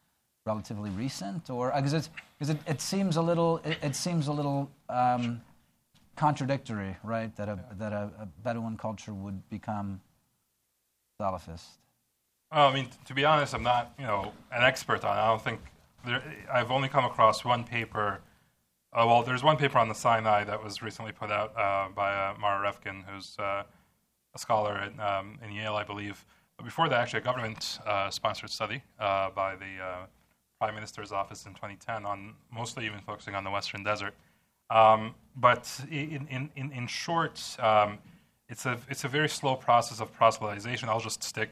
relatively recent, or because uh, it, it seems a little it, it seems a little um, contradictory, right? That a that a, a Bedouin culture would become Salafist. Well, I mean, to be honest, I'm not, you know, an expert on it. I don't think there, I've only come across one paper. Uh, well, there's one paper on the Sinai that was recently put out uh, by uh, Mara Revkin, who's uh, a scholar in, um, in, Yale, I believe. But before that, actually, a government-sponsored uh, study uh, by the Prime Minister's office in 2010 on mostly even focusing on the Western Desert. Um, but in, in, in, in short, um, it's, a, it's a very slow process of proselytization. I'll just stick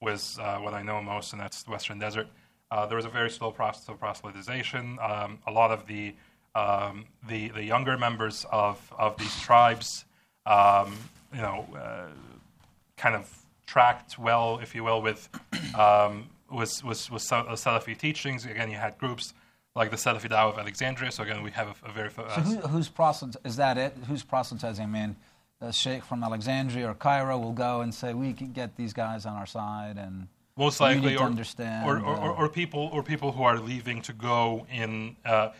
with uh, what I know most, and that's the Western Desert. Uh, there was a very slow process of proselytization. Um, a lot of the, um, the, the younger members of, of these tribes, um, you know, uh, kind of tracked well, if you will, with um, was was Salafi teachings. Again, you had groups like the Salafi Dawah of Alexandria. So again, we have a, a very. Uh, so who, who's proselytizing? Is that it? Who's proselytizing? I mean, a sheikh from Alexandria or Cairo will go and say, "We can get these guys on our side," and most likely, or, understand, or, or, or, or, people, or people who are leaving to go in, uh,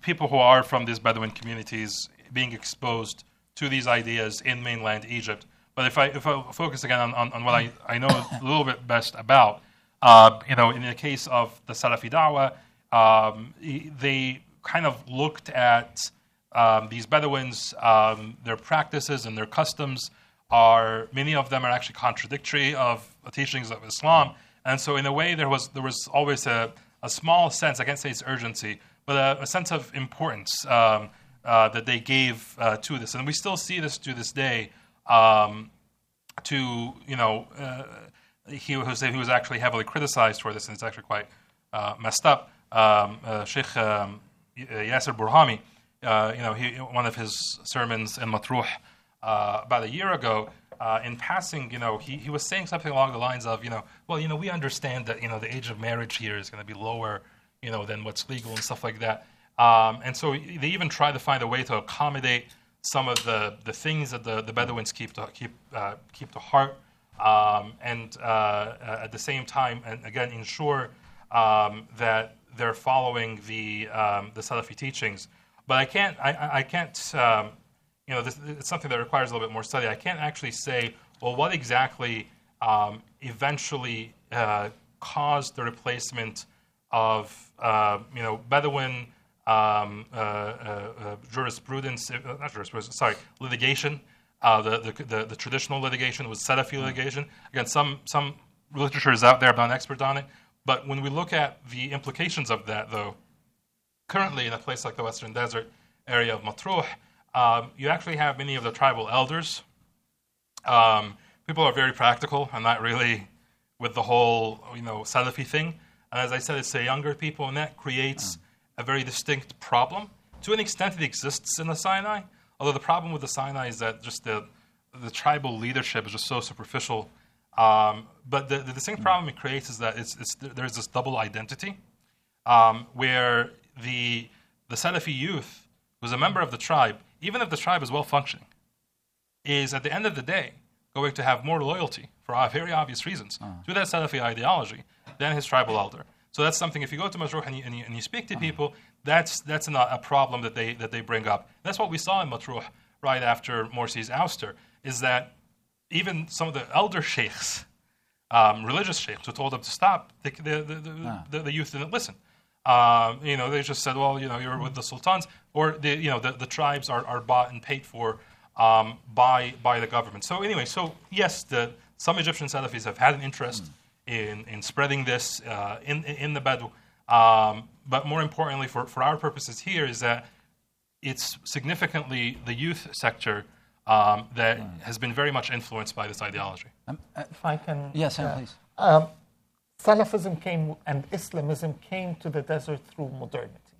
people who are from these Bedouin communities being exposed to these ideas in mainland Egypt. But if I, if I focus again on, on, on what I, I know [LAUGHS] a little bit best about, uh, you know, in the case of the Salafi Dawah, um, they kind of looked at um, these Bedouins, um, their practices and their customs are many of them are actually contradictory of the teachings of Islam, and so in a way there was there was always a, a small sense I can't say it's urgency, but a, a sense of importance um, uh, that they gave uh, to this, and we still see this to this day. Um, to you know, uh, he was he was actually heavily criticized for this, and it's actually quite uh, messed up. Um, uh, Sheikh um, Yasser Burhami uh, you know, he, one of his sermons in Matruh uh, about a year ago, uh, in passing, you know, he, he was saying something along the lines of, you know, well, you know, we understand that, you know, the age of marriage here is going to be lower, you know, than what's legal and stuff like that. Um, and so they even try to find a way to accommodate some of the, the things that the, the Bedouins keep to, keep, uh, keep to heart. Um, and uh, at the same time, and again, ensure um, that they're following the, um, the Salafi teachings. But I can't, I, I can't, um, you know, this, it's something that requires a little bit more study. I can't actually say, well, what exactly um, eventually uh, caused the replacement of, uh, you know, Bedouin um, uh, uh, uh jurisprudence, uh, not jurisprudence, sorry, litigation. The, the, the, the, traditional litigation was Salafi mm-hmm. litigation. Again, some, some literature is out there, I'm not an expert on it. But when we look at the implications of that, though, currently in a place like the Western Desert area of Matruh, um, you actually have many of the tribal elders. Um, people are very practical and not really with the whole, you know, Salafi thing. And as I said, it's the younger people, and that creates a very distinct problem. To an extent, it exists in the Sinai, although the problem with the Sinai is that just the, the tribal leadership is just so superficial. Um, but the, the distinct problem it creates is that it's, it's, there's this double identity um, where the, the Salafi youth who's a member of the tribe, even if the tribe is well functioning, is at the end of the day going to have more loyalty for very obvious reasons uh-huh. to that Salafi ideology than his tribal elder. So that's something. If you go to Matruh and you, and you, and you speak to uh-huh. people, that's that's not a problem that they that they bring up. That's what we saw in Matruh right after Morsi's ouster. Is that even some of the elder sheikhs, um, religious sheikhs, who told them to stop, the the, the, uh-huh. the, the youth didn't listen. Um, you know, they just said, well, you know, you're with the sultans, or the, you know, the, the tribes are, are bought and paid for um, by by the government. So anyway, so yes, the, some Egyptian Salafis have had an interest mm. in, in spreading this uh, in in the Bedou, um, but more importantly, for, for our purposes here, is that it's significantly the youth sector um, that mm. has been very much influenced by this ideology. Um, uh, if I can, yes, yeah, please. Salafism came and Islamism came to the desert through modernity,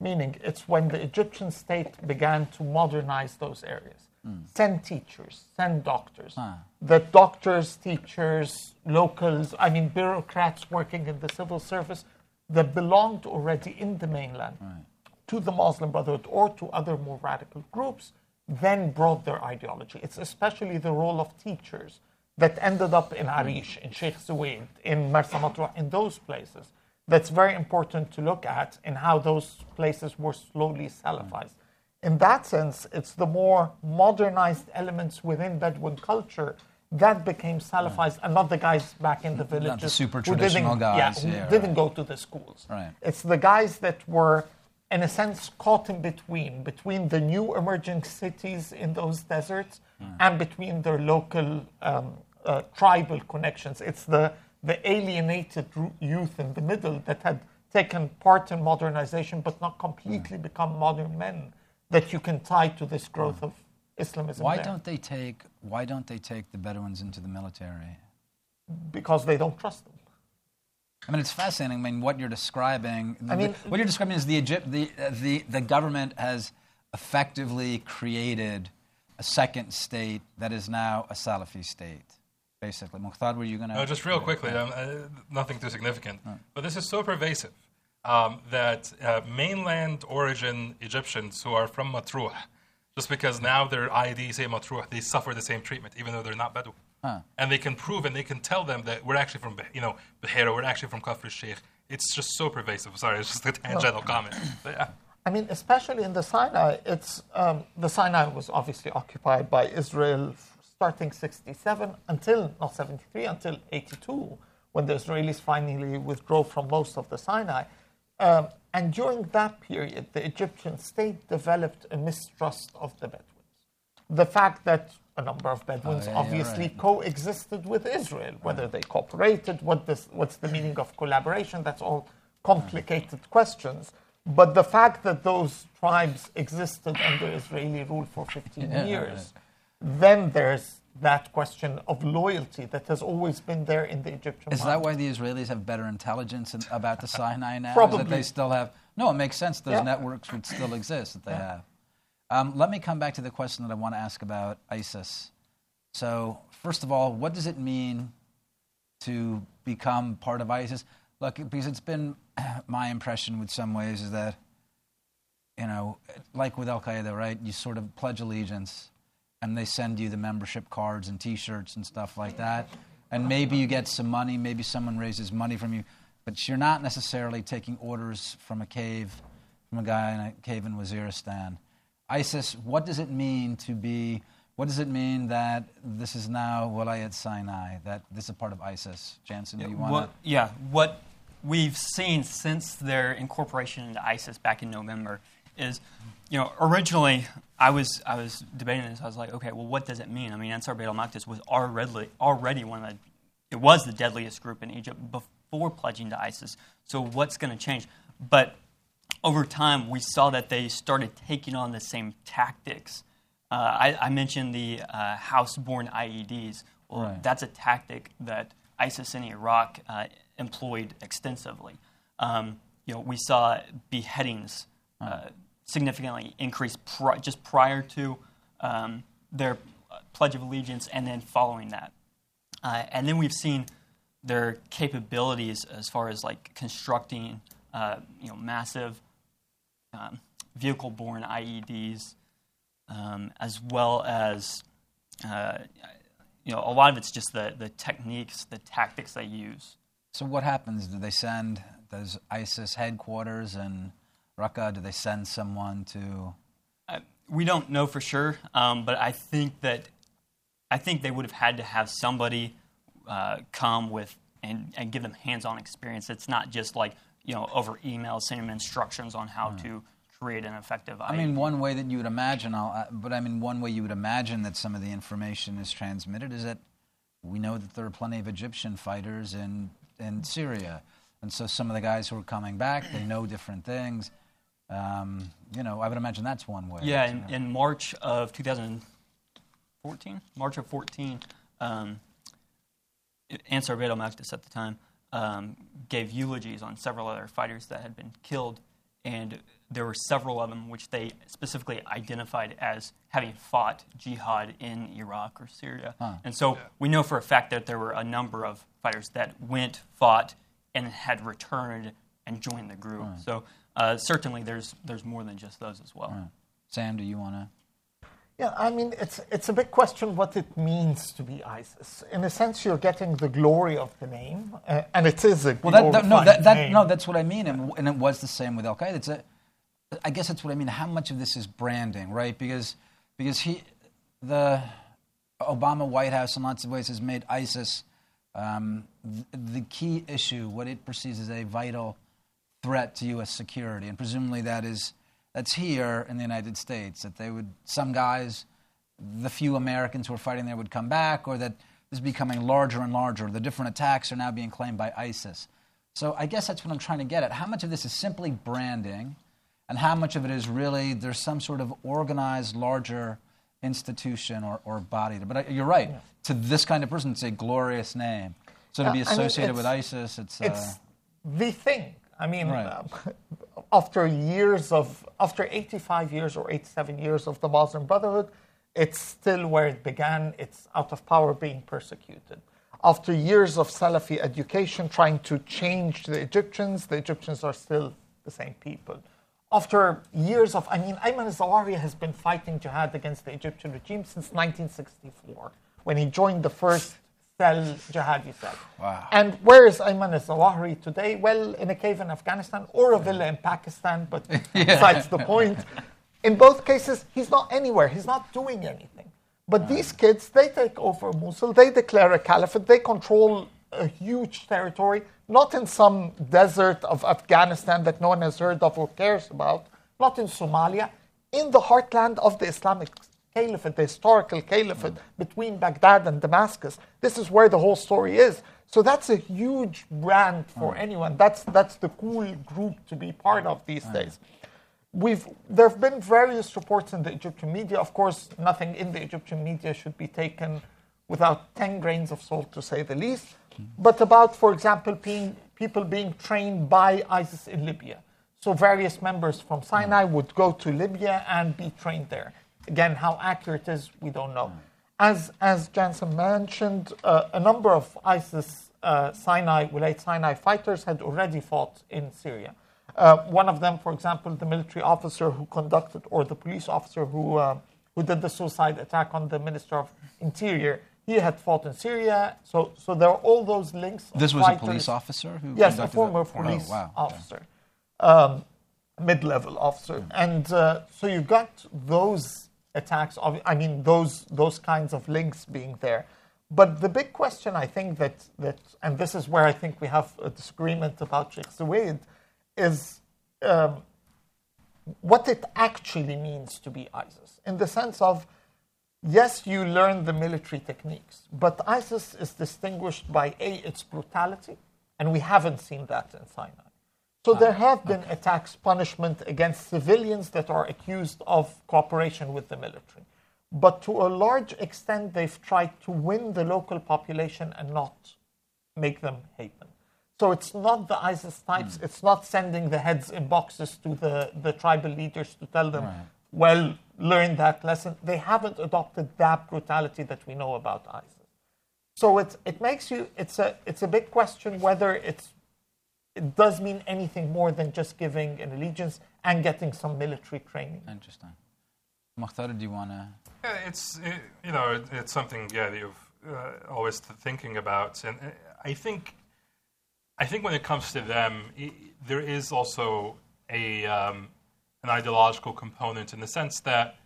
meaning it's when the Egyptian state began to modernize those areas. Mm. Send teachers, send doctors. Ah. The doctors, teachers, locals, I mean, bureaucrats working in the civil service that belonged already in the mainland right. to the Muslim Brotherhood or to other more radical groups, then brought their ideology. It's especially the role of teachers that ended up in Arish, in Sheikh Suwaid, in Marsa Matruh, in those places. That's very important to look at in how those places were slowly Salafized. Mm. In that sense, it's the more modernized elements within Bedouin culture that became Salafized, mm. and not the guys back in the villages super who traditional didn't, guys, yeah, who yeah, didn't right. go to the schools. Right. It's the guys that were, in a sense, caught in between, between the new emerging cities in those deserts and between their local um, uh, tribal connections. It's the, the alienated youth in the middle that had taken part in modernization but not completely become modern men that you can tie to this growth of Islamism. Why there. don't they take Why don't they take the Bedouins into the military? Because they don't trust them. I mean, it's fascinating. I mean, what you're describing. I mean- what you're describing is the Egypt, the, uh, the the government has effectively created a second state that is now a Salafi state, basically. Mokhtar, were you going to? Uh, just real quickly, um, uh, nothing too significant, but this is so pervasive um, that uh, mainland origin Egyptians who are from Matruh, just because now their ID say Matruh, they suffer the same treatment, even though they're not Bedouin. And they can prove and they can tell them that we're actually from, you know, Bahira, we're actually from Kafr Sheikh. It's just so pervasive. Sorry, it's just a tangential comment. But yeah. I mean, especially in the Sinai, it's um, the Sinai was obviously occupied by Israel starting 67 until not 73 until 82, when the Israelis finally withdrew from most of the Sinai. Um, and during that period, the Egyptian state developed a mistrust of the Bedouins. The fact that a number of Bedouins Oh, yeah, yeah, obviously right. coexisted with Israel, whether they cooperated, what this, what's the meaning of collaboration, that's all complicated questions. But the fact that those tribes existed under Israeli rule for 15 Yeah, years, then there's that question of loyalty that has always been there in the Egyptian Is that why the Israelis have better intelligence in, about the Sinai now? Is Probably. that they still have? No, it makes sense. Those Yeah. networks would still exist that they have. Um, let me come back to the question that I want to ask about ISIS. So, first of all, what does it mean to become part of ISIS? Look, because it's been [CLEARS THROAT] my impression with some ways is that, you know, like with Al Qaeda, right? You sort of pledge allegiance and they send you the membership cards and t shirts and stuff like that. And maybe you get some money, maybe someone raises money from you, but you're not necessarily taking orders from a cave, from a guy in a cave in Waziristan. ISIS, what does it mean to be, what does it mean that this is now Wilayat Sinai, that this is a part of ISIS? Jantzen, do you want to? yeah, what we've seen since their incorporation into ISIS back in November is, you know, originally I was I was debating this. I was like, okay, well, what does it mean? I mean, Ansar Beit al-Maqdis was already already one of the it was the deadliest group in Egypt before pledging to ISIS. So what's going to change? But over time, we saw that they started taking on the same tactics. Uh, I, I mentioned the uh, house-borne IEDs. Well, Right. that's a tactic that ISIS in Iraq uh, employed extensively. Um, you know, we saw beheadings uh, significantly increase pri- just prior to um, their uh, Pledge of Allegiance and then following that. Uh, and then we've seen their capabilities as far as like constructing, uh, you know, massive um, vehicle-borne IEDs, um, as well as, uh, you know, a lot of it's just the the techniques, the tactics they use. So what happens? Do they send, does ISIS headquarters in Raqqa, do they send someone to, Uh, we don't know for sure, um, but I think that I think they would have had to have somebody uh, come with and, and give them hands-on experience. It's not just like you know over email sending them instructions on how to create an effective. I mean, one way that you would imagine, I'll, but I mean, one way you would imagine that some of the information is transmitted is that we know that there are plenty of Egyptian fighters in, in Syria. And so some of the guys who are coming back, they know different things. Um, you know, I would imagine that's one way. Yeah, in, in March of 2014, March of 14, um, Ansar al-Maqdis at the time um, gave eulogies on several other fighters that had been killed, and there were several of them which they specifically identified as having fought jihad in Iraq or Syria. And so we know for a fact that there were a number of fighters that went, fought, and had returned and joined the group. So uh, certainly there's there's more than just those as well. Sam, do you want to? Yeah, I mean, it's, it's a big question what it means to be ISIS. In a sense, you're getting the glory of the name, uh, and it is a Well, that, that, no, that, that, name. no, that's what I mean, and, and it was the same with Al Qaeda. It's a, I guess that's what I mean. How much of this is branding, right? Because because he, the Obama White House, in lots of ways, has made ISIS um, th- the key issue, what it perceives as a vital threat to U.S. security, and presumably that is that's here in the United States. That they would some guys, the few Americans who are fighting there would come back, or that this is becoming larger and larger. The different attacks are now being claimed by ISIS. So I guess that's what I'm trying to get at. How much of this is simply branding, and how much of it is really there's some sort of organized, larger institution or, or body? But I, you're right. To this kind of person, it's a glorious name. So to Uh, be I mean, associated with ISIS, it's, uh, it's the thing. I mean, Right. um, after years of, after 85 years or 87 years of the Muslim Brotherhood, it's still where it began. It's out of power being persecuted. After years of Salafi education trying to change the Egyptians, the Egyptians are still the same people. After years of, I mean, Ayman al-Zawahiri has been fighting jihad against the Egyptian regime since 1964, when he joined the first cell jihadi cell. Wow. And where is Ayman al-Zawahiri today? Well, in a cave in Afghanistan or a villa in Pakistan, but [LAUGHS] besides the point. In both cases, he's not anywhere. He's not doing anything. But these kids, they take over Mosul, they declare a caliphate, they control a huge territory, not in some desert of Afghanistan that no one has heard of or cares about, not in Somalia, in the heartland of the Islamic caliphate, the historical caliphate between Baghdad and Damascus. This is where the whole story is. So that's a huge brand for mm. anyone. That's, that's the cool group to be part of these mm. days. We've, there have been various reports in the Egyptian media. Of course, nothing in the Egyptian media should be taken without 10 grains of salt, to say the least. Mm. But about, for example, being, people being trained by ISIS in Libya. So various members from Sinai would go to Libya and be trained there. Again, how accurate it is, we don't know. As, as Jantzen mentioned, uh, a number of ISIS uh, Sinai, Wilayat Sinai fighters had already fought in Syria. Uh, one of them, for example, the military officer who conducted, or the police officer who, uh, who did the suicide attack on the Minister of Interior, he had fought in Syria. So, so there are all those links. this was a police officer who Yes, a former that? police Oh, wow. officer, um, mid-level officer, and uh, so you've got those attacks. I mean, those those kinds of links being there. But the big question, I think that that, and this is where I think we have a disagreement about Sheikh Zuweid, is um, what it actually means to be ISIS, in the sense of yes, you learn the military techniques, but ISIS is distinguished by A, its brutality, and we haven't seen that in Sinai. So there ah, have been attacks, punishment against civilians that are accused of cooperation with the military. But to a large extent, they've tried to win the local population and not make them hate them. So it's not the ISIS types, hmm. it's not sending the heads in boxes to the, the tribal leaders to tell them, well, learn that lesson. They haven't adopted that brutality that we know about ISIS. So it, it makes you, it's a, it's a big question whether it's, it does mean anything more than just giving an allegiance and getting some military training. Interesting. Mokhtar, do you want to? Yeah, it's it, you know it, it's something yeah that you've uh, always thinking about, and uh, I think I think when it comes to them, i there is also a um, an ideological component in the sense that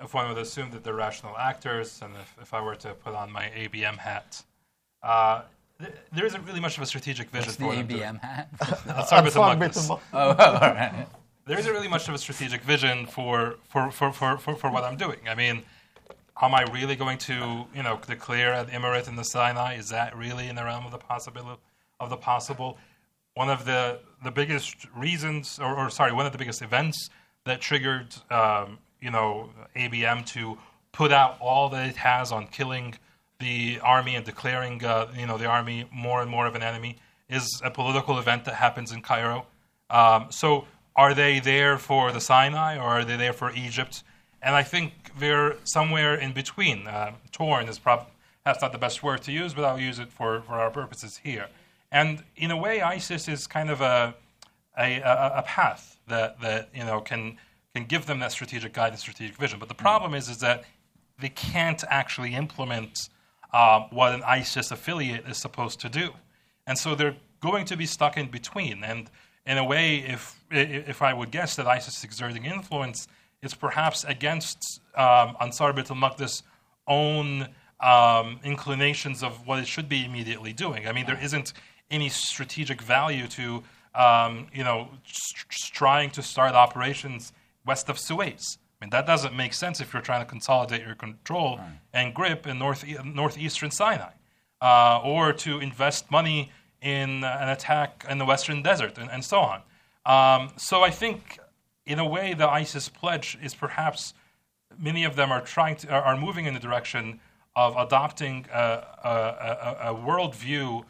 if one would assume that they're rational actors, and if, if I were to put on my ABM hat. Uh, th- there isn't really much of a strategic vision What's for what I'm doing. ABM hat? [LAUGHS] Let's start with the Antoine oh, oh, [LAUGHS] all right. there isn't really much of a strategic vision for, for, for, for, for, for what I'm doing. I mean, am I really going to, you know, declare an emirate in the Sinai? Is that really in the realm of the possibility of the possible? One of the, the biggest reasons, or, or sorry, one of the biggest events that triggered, um, you know, ABM to put out all that it has on killing the army and declaring, uh, you know, the army more and more of an enemy is a political event that happens in Cairo. Um, so, are they there for the Sinai or are they there for Egypt? And I think they're somewhere in between. Uh, torn is prob- that's not the best word to use, but I'll use it for, for our purposes here. And in a way, ISIS is kind of a, a, a, a path that, that you know can can give them that strategic guidance, strategic vision. But the problem is is that they can't actually implement uh, what an ISIS affiliate is supposed to do, and so they're going to be stuck in between. And in a way, if if I would guess that ISIS is exerting influence, it's perhaps against um, Ansar Beit al-Maqdis' own um, inclinations of what it should be immediately doing. I mean, there isn't any strategic value to um, you know st- trying to start operations west of Suez. I mean, that doesn't make sense if you're trying to consolidate your control right. and grip in north, northeastern Sinai, uh, or to invest money in uh, an attack in the Western Desert, and, and so on. Um, so I think, in a way, the ISIS pledge is perhaps many of them are trying to are moving in the direction of adopting a, a, a, a worldview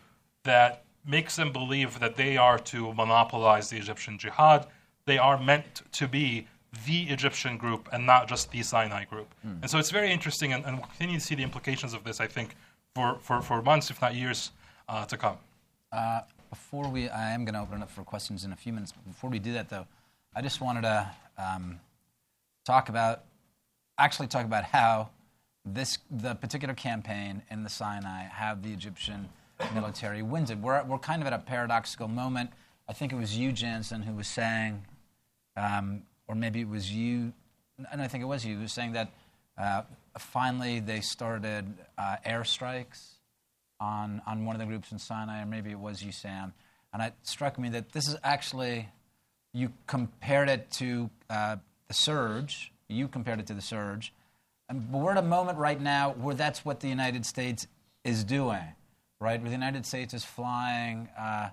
that makes them believe that they are to monopolize the Egyptian jihad. They are meant to be the Egyptian group and not just the Sinai group. Mm. And so it's very interesting, and, and, we'll continue to see the implications of this, I think, for, for, for months, if not years, uh, to come. Uh, before we, I am going to open it up for questions in a few minutes. Before we do that, though, I just wanted to um, talk about, actually talk about how this, the particular campaign in the Sinai, how the Egyptian military wins it. We're, we're kind of at a paradoxical moment. I think it was you, Jantzen, who was saying, um, or maybe it was you, and I think it was you, saying that uh, finally they started uh, airstrikes on, on one of the groups in Sinai, or maybe it was you, Sam. And it struck me that this is actually, you compared it to uh, the surge, you compared it to the surge, and, we're at a moment right now where that's what the United States is doing, right? Where the United States is flying, uh,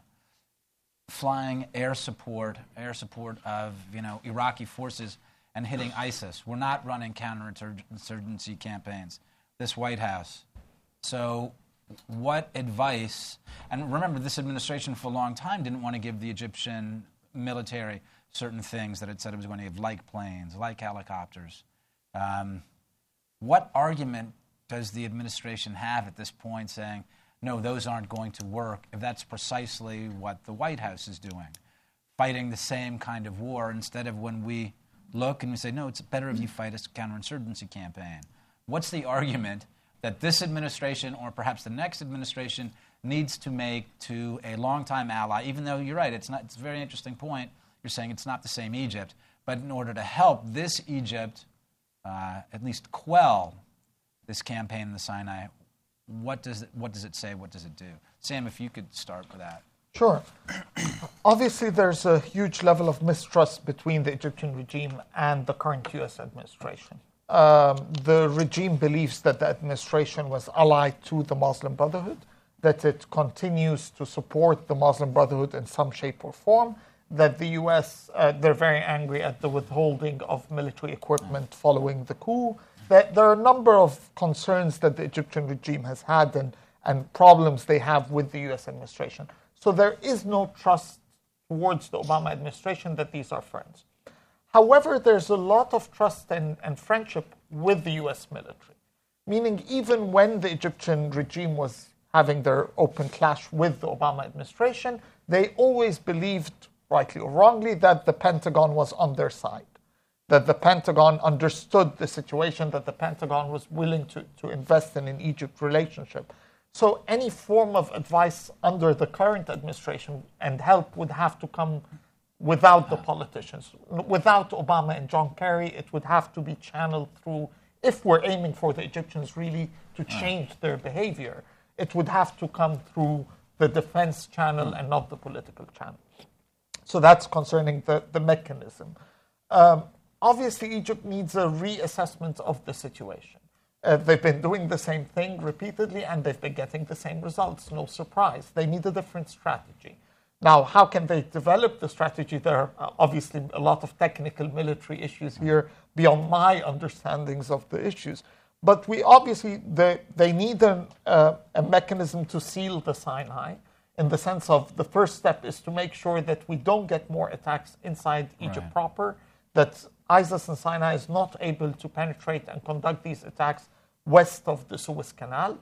flying air support, air support of you know Iraqi forces and hitting ISIS. We're not running counterinsurgency campaigns. This White House. So what advice, and remember, this administration for a long time didn't want to give the Egyptian military certain things that it said it was going to give, like planes, like helicopters. Um, what argument does the administration have at this point saying, no, those aren't going to work, if that's precisely what the White House is doing? Fighting the same kind of war instead of when we look and we say, no, it's better if you fight a counterinsurgency campaign. What's the argument that this administration or perhaps the next administration needs to make to a longtime ally, even though you're right, it's, not, it's a very interesting point. You're saying it's not the same Egypt, but in order to help this Egypt uh, at least quell this campaign in the Sinai, what does, it, what does it say? What does it do? Sam, if you could start with that. Sure. [CLEARS THROAT] Obviously, there's a huge level of mistrust between the Egyptian regime and the current US administration um, the regime believes that the administration was allied to the Muslim Brotherhood, that it continues to support the Muslim Brotherhood in some shape or form, that the US, uh, they're very angry at the withholding of military equipment following the coup, that there are a number of concerns that the Egyptian regime has had and, and problems they have with the US administration. So there is no trust towards the Obama administration that these are friends. However, there's a lot of trust and, and friendship with the US military, meaning even when the Egyptian regime was having their open clash with the Obama administration, they always believed, rightly or wrongly, that the Pentagon was on their side, that the Pentagon understood the situation, that the Pentagon was willing to, to invest in an Egypt relationship. So any form of advice under the current administration and help would have to come without the politicians. Without Obama and John Kerry, it would have to be channeled through, if we're aiming for the Egyptians really to change their behavior, it would have to come through the defense channel and not the political channel. So that's concerning the, the mechanism. Um, obviously, Egypt needs a reassessment of the situation. Uh, they've been doing the same thing repeatedly and they've been getting the same results. No surprise. They need a different strategy. Now, how can they develop the strategy? There are uh, obviously a lot of technical military issues here beyond my understandings of the issues. But we obviously, they, they need an, uh, a mechanism to seal the Sinai in the sense of the first step is to make sure that we don't get more attacks inside Egypt right. proper, that ISIS and Sinai is not able to penetrate and conduct these attacks west of the Suez Canal.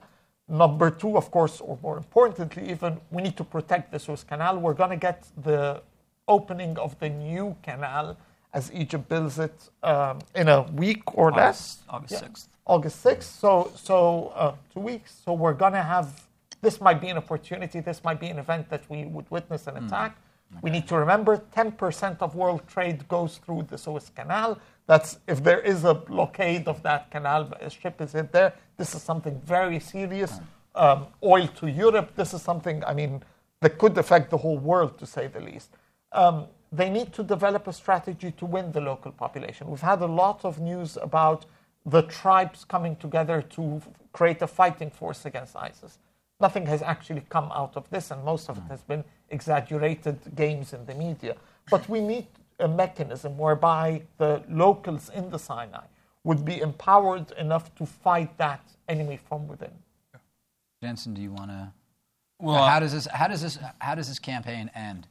Number two, of course, or more importantly, even we need to protect the Suez Canal. We're going to get the opening of the new canal as Egypt builds it um, in a week or August, less. August yeah. 6th. August 6th. So, so uh, two weeks. So we're going to have, this might be an opportunity, this might be an event that we would witness an mm. We need to remember 10% of world trade goes through the Suez Canal. That's if there is a blockade of that canal, a ship is in there. This is something very serious. Um, oil to Europe. This is something. I mean, that could affect the whole world, to say the least. Um, they need to develop a strategy to win the local population. We've had a lot of news about the tribes coming together to create a fighting force against ISIS. Nothing has actually come out of this, and most of it has been exaggerated games in the media. But we need a mechanism whereby the locals in the Sinai would be empowered enough to fight that enemy from within. Jantzen, do you want to? Well, how does this? How does this? How does this campaign end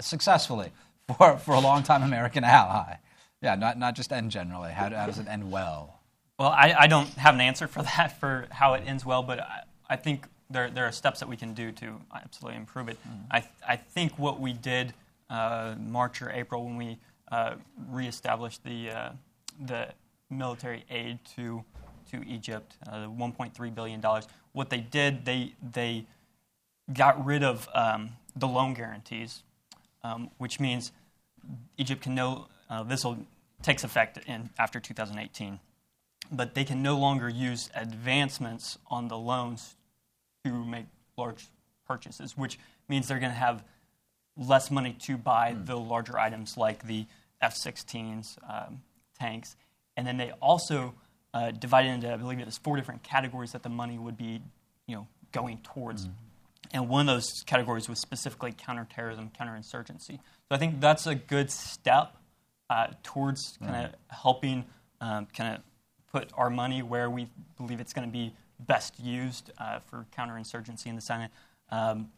successfully for for a longtime American ally? Yeah, not not just end generally. How, how does it end well? Well, I, I don't have an answer for that for how it ends well, but I, I think there there are steps that we can do to absolutely improve it. I I think what we did uh, March or April when we uh, reestablished the uh, the military aid to to Egypt, uh, 1.3 billion dollars. What they did, they they got rid of um, the loan guarantees, um, which means Egypt can no. Uh, this will takes effect in after 2018, but they can no longer use advancements on the loans to make large purchases, which means they're going to have less money to buy Hmm. the larger items like the F-16s, um, tanks, and then they also uh, divided into, I believe it was four different categories that the money would be, you know, going towards. Hmm. And one of those categories was specifically counterterrorism, counterinsurgency. So I think that's a good step uh, towards kind of helping um, kind of put our money where we believe it's going to be best used uh, for counterinsurgency in the Sinai. Um,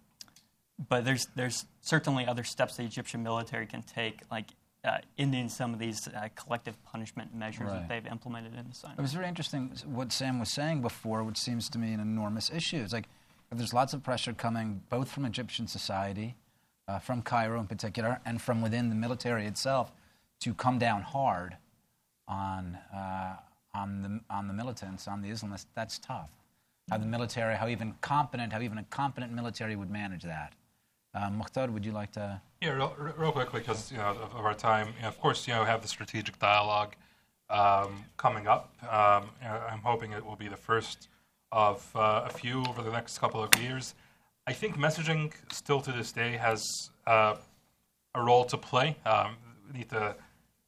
but there's there's certainly other steps the Egyptian military can take, like uh, ending some of these uh, collective punishment measures Right. that they've implemented in the Sinai. It was very interesting what Sam was saying before, which seems to me an enormous issue. It's like there's lots of pressure coming both from Egyptian society, uh, from Cairo in particular, and from within the military itself to come down hard on, uh, on, the, on the militants, on the Islamists. That's tough. How the military, how even competent, how even a competent military would manage that. Uh, Mokhtar, would you like to? Yeah, real, real quickly, because you know of, of our time. You know, of course, you know, have the strategic dialogue um, coming up. Um, I'm hoping it will be the first of uh, a few over the next couple of years. I think messaging still to this day has uh, a role to play. Um, we need to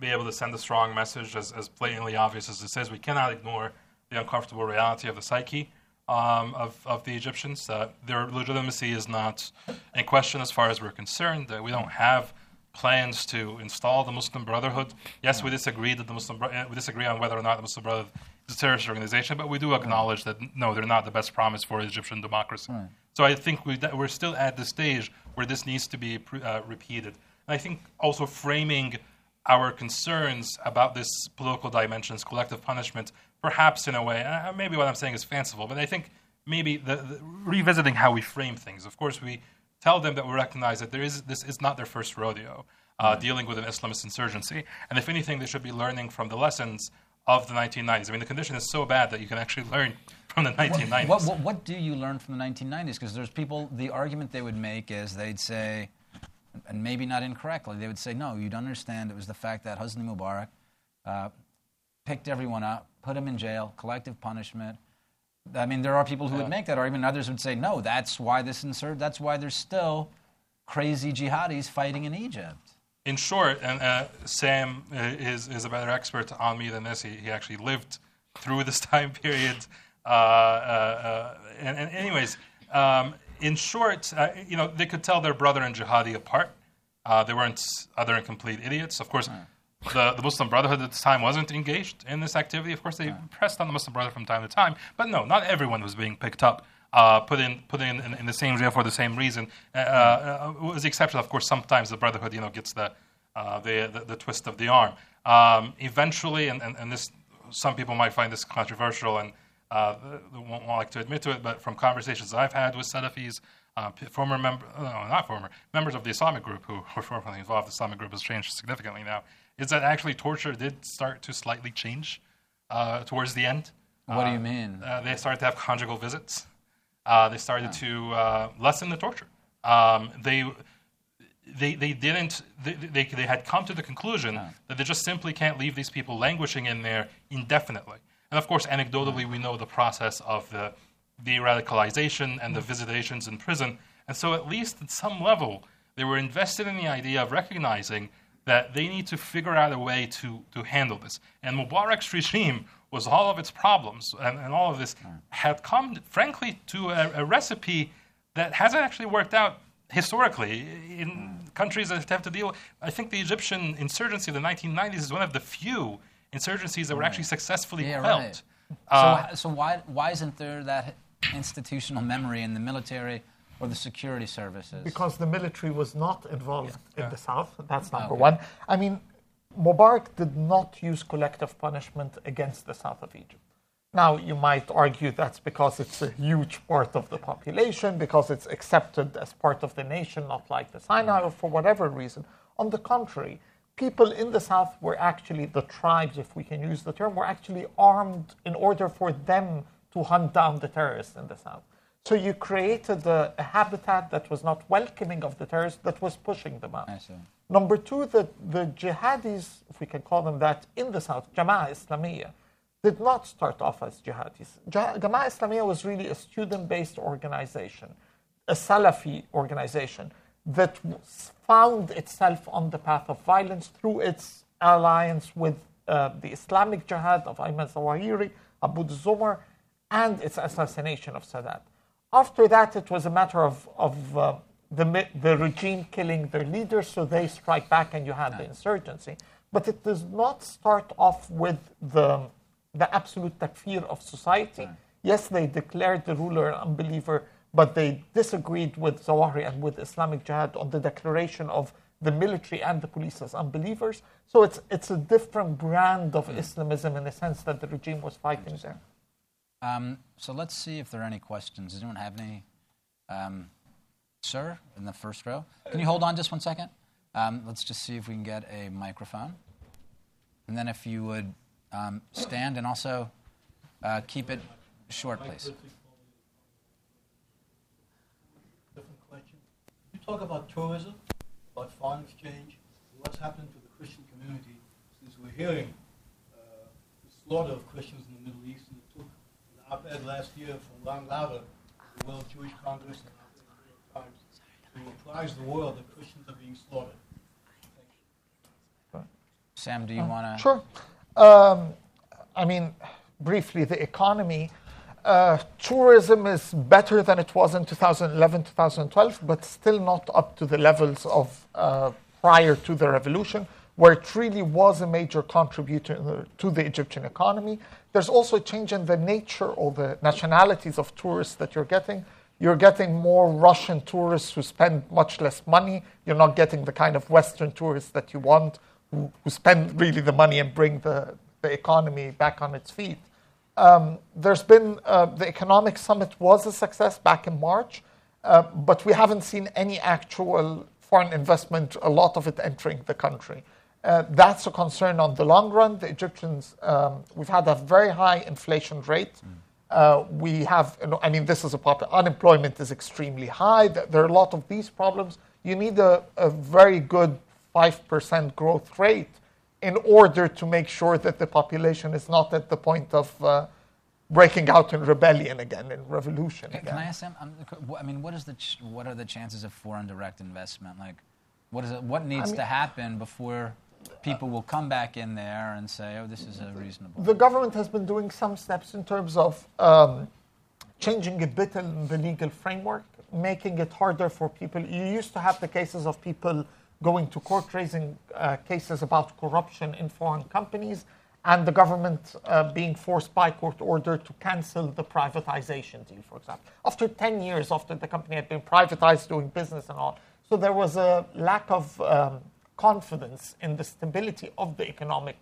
be able to send a strong message, as, as blatantly obvious as it is. We cannot ignore the uncomfortable reality of the psyche um, of, of the Egyptians. Uh, their legitimacy is not in question as far as we're concerned. Uh, we don't have plans to install the Muslim Brotherhood. Yes, we disagree that the Muslim Bro- we disagree on whether or not the Muslim Brotherhood is a terrorist organization, but we do acknowledge that no, they're not the best promise for Egyptian democracy. So I think we, that we're still at the stage where this needs to be uh, repeated. And I think also framing our concerns about this political dimensions, collective punishment, perhaps in a way, uh, maybe what I'm saying is fanciful, but I think maybe the, the, revisiting how we frame things. Of course, we tell them that we recognize that there is this is not their first rodeo uh, dealing with an Islamist insurgency, and if anything, they should be learning from the lessons of the 1990s. I mean, the condition is so bad that you can actually learn from the 1990s. What, what, what do you learn from the 1990s? Because there's people, the argument they would make is they'd say, and maybe not incorrectly, they would say, no, you don't understand. It was the fact that Hosni Mubarak uh, picked everyone up, put them in jail, collective punishment. I mean, there are people who would make that argument, others would say, no, that's why this insert, that's why there's still crazy jihadis fighting in Egypt. in short, and uh, Sam uh, is, is a better expert on me than this. He, he actually lived through this [LAUGHS] time period. Uh, uh, uh, and, and anyways, um, in short, uh, you know, they could tell their brother and jihadi apart. Uh, they weren't other and complete idiots. Of course, the, the Muslim Brotherhood at the time wasn't engaged in this activity. Of course, they pressed on the Muslim Brotherhood from time to time. But no, not everyone was being picked up, uh, put in put in, in in the same jail for the same reason. Uh, uh, with the exception, of course, sometimes the Brotherhood, you know, gets the uh, the, the the twist of the arm. Um, eventually, and, and, and this some people might find this controversial and uh, won't like to admit to it, but from conversations I've had with Salafis, uh, former member, no, not former members of the Islamic group who were [LAUGHS] formerly involved, the Islamic group has changed significantly now. Is that actually torture did start to slightly change uh, towards the end? What do Uh, you mean? Uh, they started to have conjugal visits. Uh, they started to uh, lessen the torture. Um, they they, they didn't they, they, they had come to the conclusion that they just simply can't leave these people languishing in there indefinitely. And of course, anecdotally, we know the process of the de-radicalization and the visitations in prison. And so, at least at some level, they were invested in the idea of recognizing that they need to figure out a way to, to handle this. And Mubarak's regime was all of its problems and, and all of this had come, frankly, to a, a recipe that hasn't actually worked out historically in countries that have to deal. I think the Egyptian insurgency of the 1990s is one of the few insurgencies that were actually successfully Yeah, quelled. right. Uh, so, so why, why isn't there that institutional memory in the military or the security services? because the military was not involved in the south. That's number Okay. one. I mean, Mubarak did not use collective punishment against the south of Egypt. Now, you might argue that's because it's a huge part of the population, because it's accepted as part of the nation, not like the Sinai, or for whatever reason. On the contrary, people in the south were actually, the tribes, if we can use the term, were actually armed in order for them to hunt down the terrorists in the south. So you created a, a habitat that was not welcoming of the terrorists, that was pushing them out. Number two, the, the jihadis, if we can call them that, in the south, Jama'ah Islamiyah, did not start off as jihadis. Ja- Jama'ah Islamiyah was really a student based organization, a Salafi organization that found itself on the path of violence through its alliance with uh, the Islamic Jihad of Ayman Zawahiri, Abboud Zumar, and its assassination of Sadat. After that, it was a matter of, of uh, the, the regime killing their leaders, so they strike back and you had the insurgency. But it does not start off with the, the absolute takfir of society. Yes, they declared the ruler an unbeliever, but they disagreed with Zawahiri and with Islamic Jihad on the declaration of the military and the police as unbelievers. So it's, it's a different brand of Islamism in the sense that the regime was fighting there. Um, so let's see if there are any questions. Does anyone have any? Um, sir, in the first row. Can you hold on just one second? Um, let's just see if we can get a microphone. And then if you would um, stand and also uh, keep it short, please. different question. You talk about tourism, about foreign exchange, what's happened to the Christian community since we're hearing uh, the slaughter of Christians in the Middle East, and it took an op-ed last year from Ron Lauder, the World Jewish Congress, and the New York Times, to apprise the world that Christians are being slaughtered. Sam, do you want to? Sure. Um, I mean, briefly, the economy. Uh, tourism is better than it was in 2011, 2012, but still not up to the levels of uh, prior to the revolution, where it really was a major contributor to the Egyptian economy. There's also a change in the nature or the nationalities of tourists that you're getting. You're getting more Russian tourists who spend much less money. You're not getting the kind of Western tourists that you want, who, who spend really the money and bring the, the economy back on its feet. Um, there's been uh, the economic summit was a success back in March, uh, but we haven't seen any actual foreign investment, a lot of it entering the country. Uh, that's a concern on the long run. The Egyptians, um, we've had a very high inflation rate. Uh, we have, you know, I mean, this is a problem. unemployment is extremely high. There there are a lot of these problems. You need a, a very good 5% growth rate in order to make sure that the population is not at the point of uh, breaking out in rebellion again, in revolution Can, again. can I ask Sam? Um, I mean, what is the ch- what are the chances of foreign direct investment? Like, what is it? What needs mean- to happen before people will come back in there and say, "Oh, this is a reasonable." The government has been doing some steps in terms of um, changing a bit in the legal framework, making it harder for people. You used to have the cases of people going to court raising uh, cases about corruption in foreign companies, and the government uh, being forced by court order to cancel the privatization deal, for example. After 10 years after the company had been privatized, doing business and all. So there was a lack of um, confidence in the stability of the economic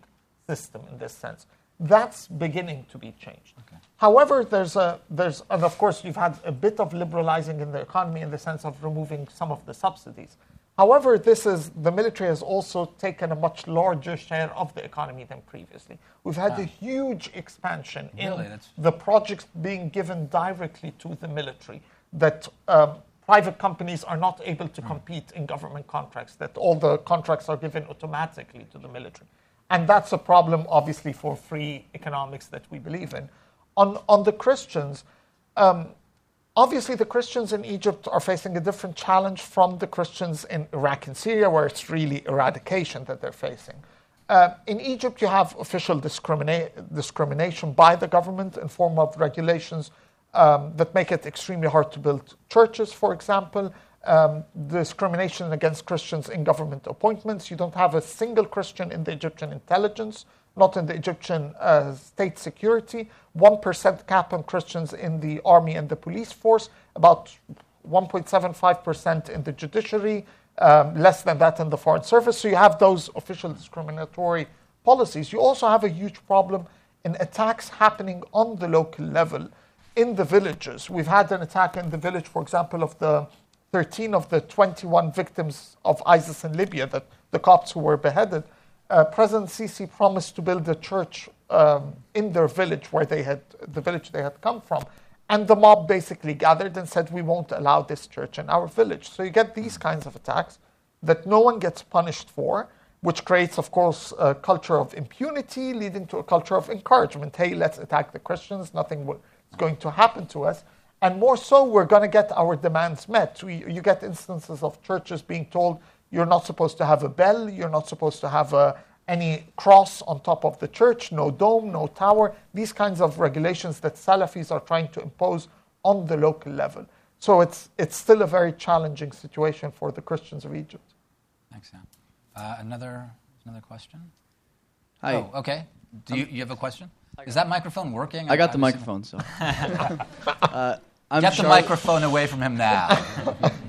system in this sense. That's beginning to be changed. However, there's a there's and of course you've had a bit of liberalizing in the economy in the sense of removing some of the subsidies. However, this is the military has also taken a much larger share of the economy than previously. We've had a huge expansion Really? in That's- the projects being given directly to the military that um, private companies are not able to compete in government contracts, that all the contracts are given automatically to the military. And that's a problem, obviously, for free economics that we believe in. On, on the Christians, um, obviously the Christians in Egypt are facing a different challenge from the Christians in Iraq and Syria, where it's really eradication that they're facing. Uh, in Egypt, you have official discrimina- discrimination by the government in form of regulations um, that make it extremely hard to build churches, for example. Um, discrimination against Christians in government appointments. You don't have a single Christian in the Egyptian intelligence, not in the Egyptian uh, state security. 1% cap on Christians in the army and the police force, about 1.75% in the judiciary, um, less than that in the foreign service. So you have those official discriminatory policies. You also have a huge problem in attacks happening on the local level in the villages. We've had an attack in the village, for example, of the 13 of the 21 victims of ISIS in Libya, that the Copts who were beheaded. Uh, President Sisi promised to build a church um, in their village, where they had the village they had come from, and the mob basically gathered and said, "We won't allow this church in our village." So you get these kinds of attacks that no one gets punished for, which creates, of course, a culture of impunity, leading to a culture of encouragement. Hey, let's attack the Christians. Nothing is going to happen to us. And more so, we're going to get our demands met. We, you get instances of churches being told you're not supposed to have a bell, you're not supposed to have a, any cross on top of the church, no dome, no tower, these kinds of regulations that Salafis are trying to impose on the local level. So it's, it's still a very challenging situation for the Christians of Egypt. Thanks, Sam. Uh, another, another question? Hi. Oh, okay. Do you, you have a question? Is that microphone working? I got the microphone, so. [LAUGHS] [LAUGHS] uh, I'm Get the microphone away from him now. [LAUGHS]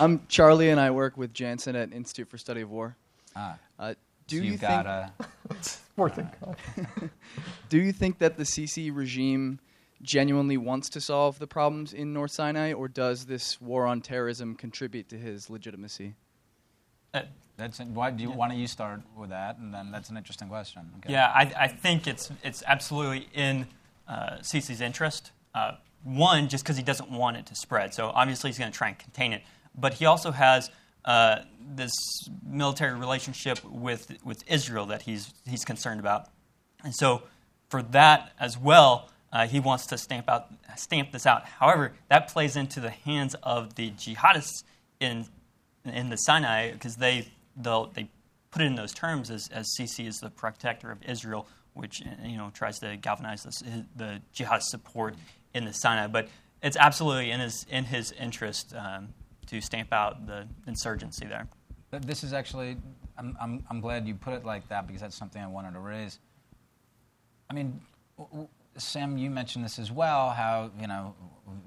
I'm Charlie, and I work with Jantzen at Institute for Study of War. Ah, Uh, do so you you've think? got a. Working. Do you think that the Sisi regime genuinely wants to solve the problems in North Sinai, or does this war on terrorism contribute to his legitimacy? Uh, That's why do you why don't you start with that, and then that's an interesting question. Okay. Yeah, I, I think it's it's absolutely in uh, Sisi's interest. Uh, one, just because he doesn't want it to spread. So obviously he's going to try and contain it. But he also has uh, this military relationship with with Israel that he's he's concerned about, and so for that as well, uh, he wants to stamp out stamp this out. However, that plays into the hands of the jihadists in in the Sinai because they they put it in those terms as, as Sisi is the protector of Israel, which you know tries to galvanize this, the jihadist support in the Sinai. But it's absolutely in his in his interest um, to stamp out the insurgency there. This is actually, I'm, I'm, I'm glad you put it like that because that's something I wanted to raise. I mean, Sam, you mentioned this as well, how, you know,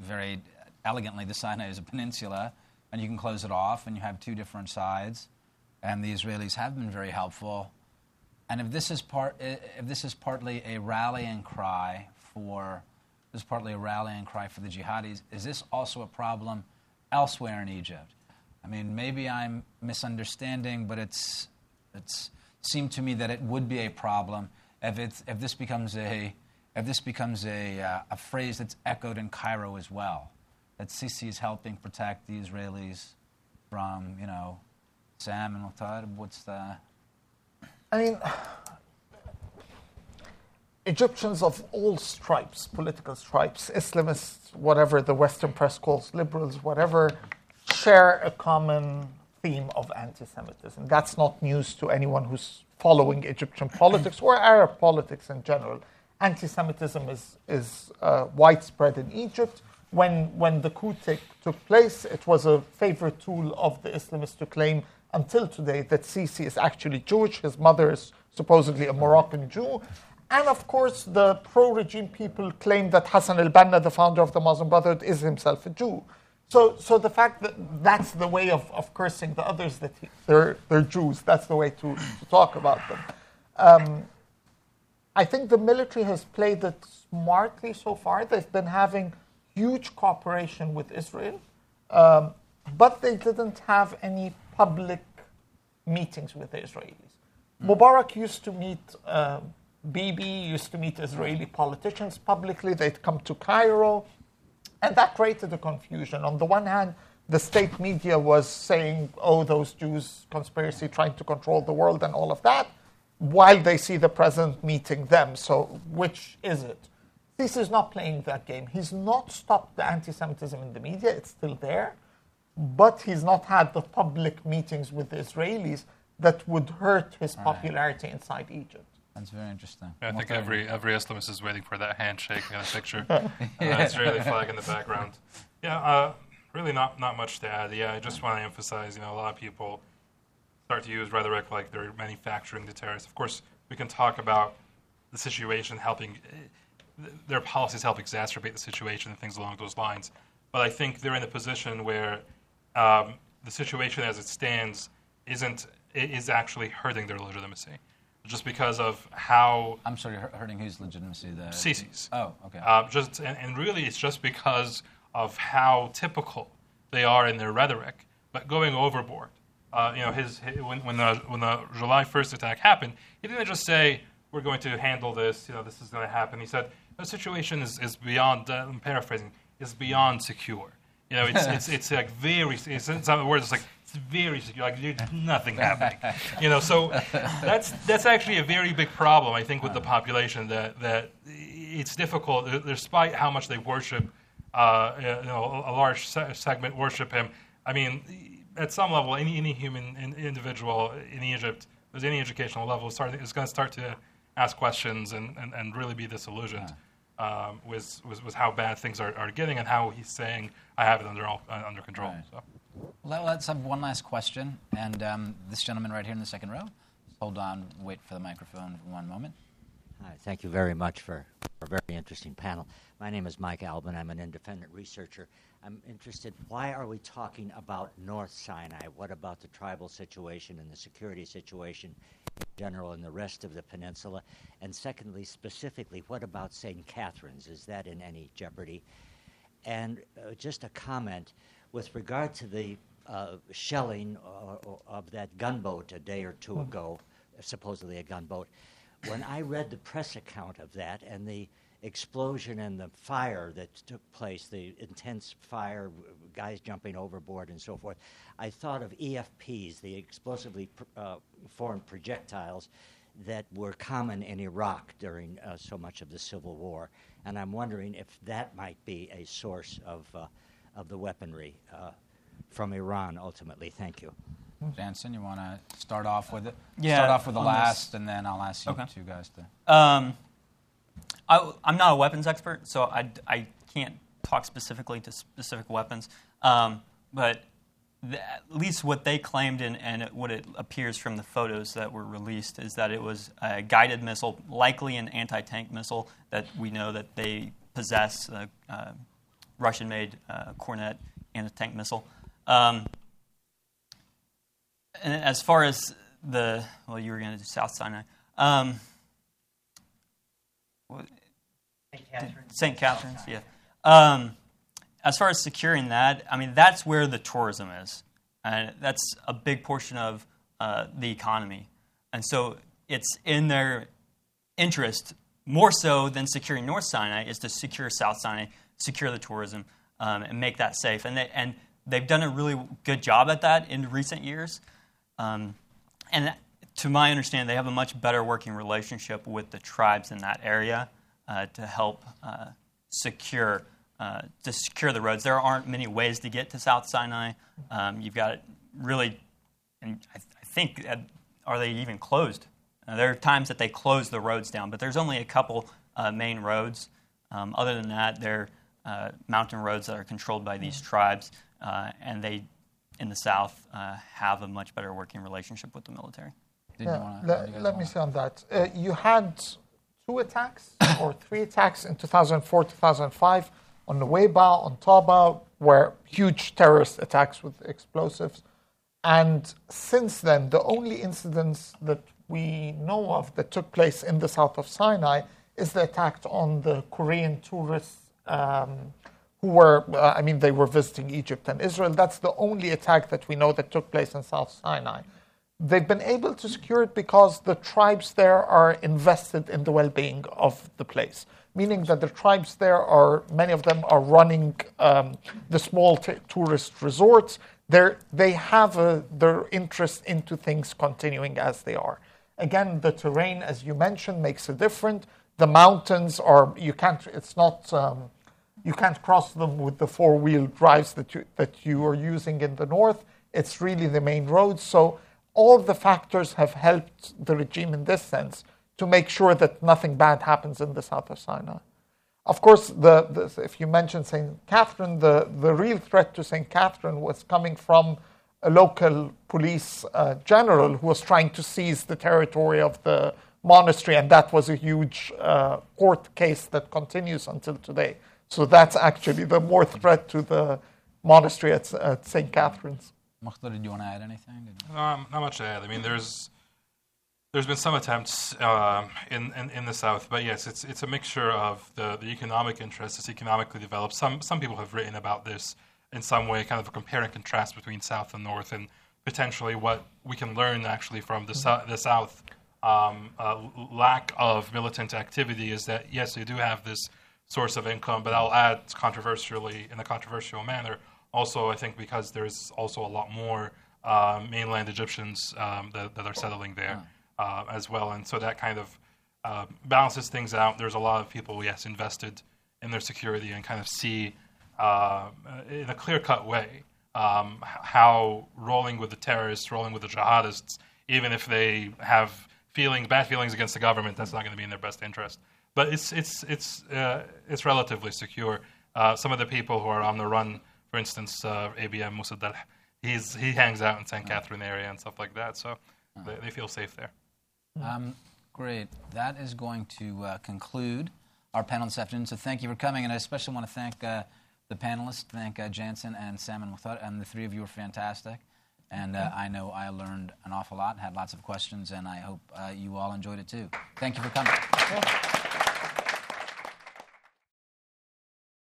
very elegantly the Sinai is a peninsula and you can close it off and you have two different sides. And the Israelis have been very helpful. And if this is, part, if this is partly a rallying cry for, this is partly a rallying cry for the jihadis, is this also a problem elsewhere in Egypt? I mean, maybe I'm misunderstanding, but it's it's seemed to me that it would be a problem if it's if this becomes a if this becomes a uh, a phrase that's echoed in Cairo as well. That Sisi is helping protect the Israelis from you know Sam and. What's the I mean, Egyptians of all stripes, political stripes, Islamists, whatever the Western press calls liberals, whatever, share a common theme of anti Semitism. That's not news to anyone who's following Egyptian [CLEARS THROAT] politics or Arab politics in general. Anti Semitism is, is uh, widespread in Egypt. When, when the coup take, took place, it was a favorite tool of the Islamists to claim until today that Sisi is actually Jewish. His mother is supposedly a Moroccan Jew. And of course, the pro regime people claim that Hassan al Banna, the founder of the Muslim Brotherhood, is himself a Jew. So, so the fact that that's the way of, of cursing the others, that he, they're, they're Jews, that's the way to, to talk about them. Um, I think the military has played it smartly so far. They've been having huge cooperation with Israel, um, but they didn't have any public meetings with the Israelis. Mubarak used to meet um, Bibi, used to meet Israeli politicians publicly. They'd come to Cairo. And that created a confusion. On the one hand, the state media was saying, oh, those Jews conspiracy trying to control the world and all of that, while they see the president meeting them. So, which is it? This is not playing that game. He's not stopped the anti Semitism in the media, it's still there, but he's not had the public meetings with the Israelis that would hurt his popularity inside Egypt. That's very interesting. I think Okay. every every Islamist is waiting for that handshake in a picture. [LAUGHS] uh, Israeli flag in the background. Yeah, uh, really not not much to add. Yeah, I just want to emphasize. You know, a lot of people start to use rhetoric like they're manufacturing the terrorists. Of course, we can talk about the situation helping. Their policies help exacerbate the situation and things along those lines. But I think they're in a position where um, the situation as it stands isn't is actually hurting their legitimacy, just because of how I'm sorry, hu- hurting whose legitimacy? there? Sisi's. Oh, okay. Uh, just and, and really, it's just because of how typical they are in their rhetoric, but going overboard. Uh, you know, his, his when, when the when the July 1st attack happened, he didn't just say we're going to handle this. You know, this is going to happen. He said the situation is, is beyond. Uh, I'm paraphrasing. Is beyond secure. You know, it's [LAUGHS] it's it's like very. It's, it's not the word. It's like very secure. Like there's nothing happening. You know, so that's that's actually a very big problem. I think with the population that that it's difficult, despite how much they worship. Uh, you know, a large se- segment worship him. I mean, at some level, any any human in, individual in Egypt, there's any educational level, start, is going to start to ask questions and, and, and really be disillusioned um, with, with with how bad things are, are getting and how he's saying I have it under all, uh, under control. Right. So. Let's have one last question. And um, this gentleman right here in the second row. Hold on, wait for the microphone for one moment. Hi, thank you very much for for a very interesting panel. My name is Mike Albin. I'm an independent researcher. I'm interested, why are we talking about North Sinai? What about the tribal situation and the security situation in general in the rest of the peninsula? And secondly, specifically, what about St. Catherine's? Is that in any jeopardy? And uh, just a comment with regard to the uh, shelling uh, of that gunboat a day or two ago, supposedly a gunboat. When I read the press account of that and the explosion and the fire that took place, the intense fire, guys jumping overboard and so forth, I thought of EFPs, the explosively pr- uh, formed projectiles that were common in Iraq during uh, so much of the Civil War. And I'm wondering if that might be a source of, uh, of the weaponry uh, from Iran ultimately. Thank you. Jantzen, you want to start off with it? Yeah, Start off with the on this. last, and then I'll ask you Okay. two guys to. Um, I, am not a weapons expert, so I, I can't talk specifically to specific weapons. Um, but the, at least what they claimed and, and it, what it appears from the photos that were released is that it was a guided missile, likely an anti-tank missile that we know that they possess, a uh, Russian-made uh, Kornet anti-tank missile. Um, and as far as the well, you were going to do South Sinai. Um, St. Catherine's, yeah. Um, as far as securing that, I mean, that's where the tourism is. And that's a big portion of uh, the economy. And so it's in their interest, more so than securing North Sinai, is to secure South Sinai, secure the tourism, um, and make that safe. And, they, and they've done a really good job at that in recent years. Um, and to my understanding, they have a much better working relationship with the tribes in that area uh, to help uh, secure uh, to secure the roads. There aren't many ways to get to South Sinai. Um, you've got really, and I, I think, uh, are they even closed? Uh, there are times that they close the roads down, but there's only a couple uh, main roads. Um, other than that, they're uh, mountain roads that are controlled by these tribes, uh, and they, in the south, uh, have a much better working relationship with the military. Did you Yeah, wanna- let, guys let me say on that. Uh, you had two attacks [COUGHS] or three attacks in 2004, 2005 on Nuweiba, on Taba, were huge terrorist attacks with explosives. And since then, the only incidents that we know of that took place in the south of Sinai is the attack on the Korean tourists um, who were, uh, I mean, they were visiting Egypt and Israel. That's the only attack that we know that took place in South Sinai. they've been able to secure it because the tribes there are invested in the well-being of the place meaning that the tribes there are many of them are running um, the small t- tourist resorts They're, they have a, their interest into things continuing as they are again the terrain as you mentioned makes a difference the mountains are you can't it's not um, you can't cross them with the four-wheel drives that you that you are using in the north it's really the main roads so all the factors have helped the regime in this sense to make sure that nothing bad happens in the south of Sinai. Of course, the, the, if you mention St. Catherine, the, the real threat to St. Catherine was coming from a local police uh, general who was trying to seize the territory of the monastery, and that was a huge uh, court case that continues until today. So that's actually the more threat to the monastery at, at St. Catherine's. Mokhtar, did you want to add anything? Um, not much to add. I mean, there's there's been some attempts uh, in, in, in the south, but yes, it's it's a mixture of the, the economic interest. It's economically developed. Some some people have written about this in some way, kind of a compare and contrast between south and north, and potentially what we can learn actually from the so- the south. Um, uh, lack of militant activity is that yes, they do have this source of income, but I'll add controversially in a controversial manner also, I think because there's also a lot more uh, mainland Egyptians um, that, that, are settling there uh, as well, and so that kind of uh, balances things out. There's a lot of people, yes, invested in their security and kind of see uh, in a clear-cut way um, how rolling with the terrorists, rolling with the jihadists, even if they have feelings, bad feelings against the government, that's not going to be in their best interest. But it's it's it's uh, it's relatively secure. Uh, some of the people who are on the run for instance, uh, ABM Musaddal, he's he hangs out in St. Catherine area and stuff like that, so they, they feel safe there. Um, great. That is going to uh, conclude our panel this afternoon. So thank you for coming, and I especially want to thank uh, the panelists, thank uh, Jantzen and Sam and Mokhtar, and the three of you were fantastic. And uh, I know I learned an awful lot, had lots of questions, and I hope uh, you all enjoyed it too. Thank you for coming.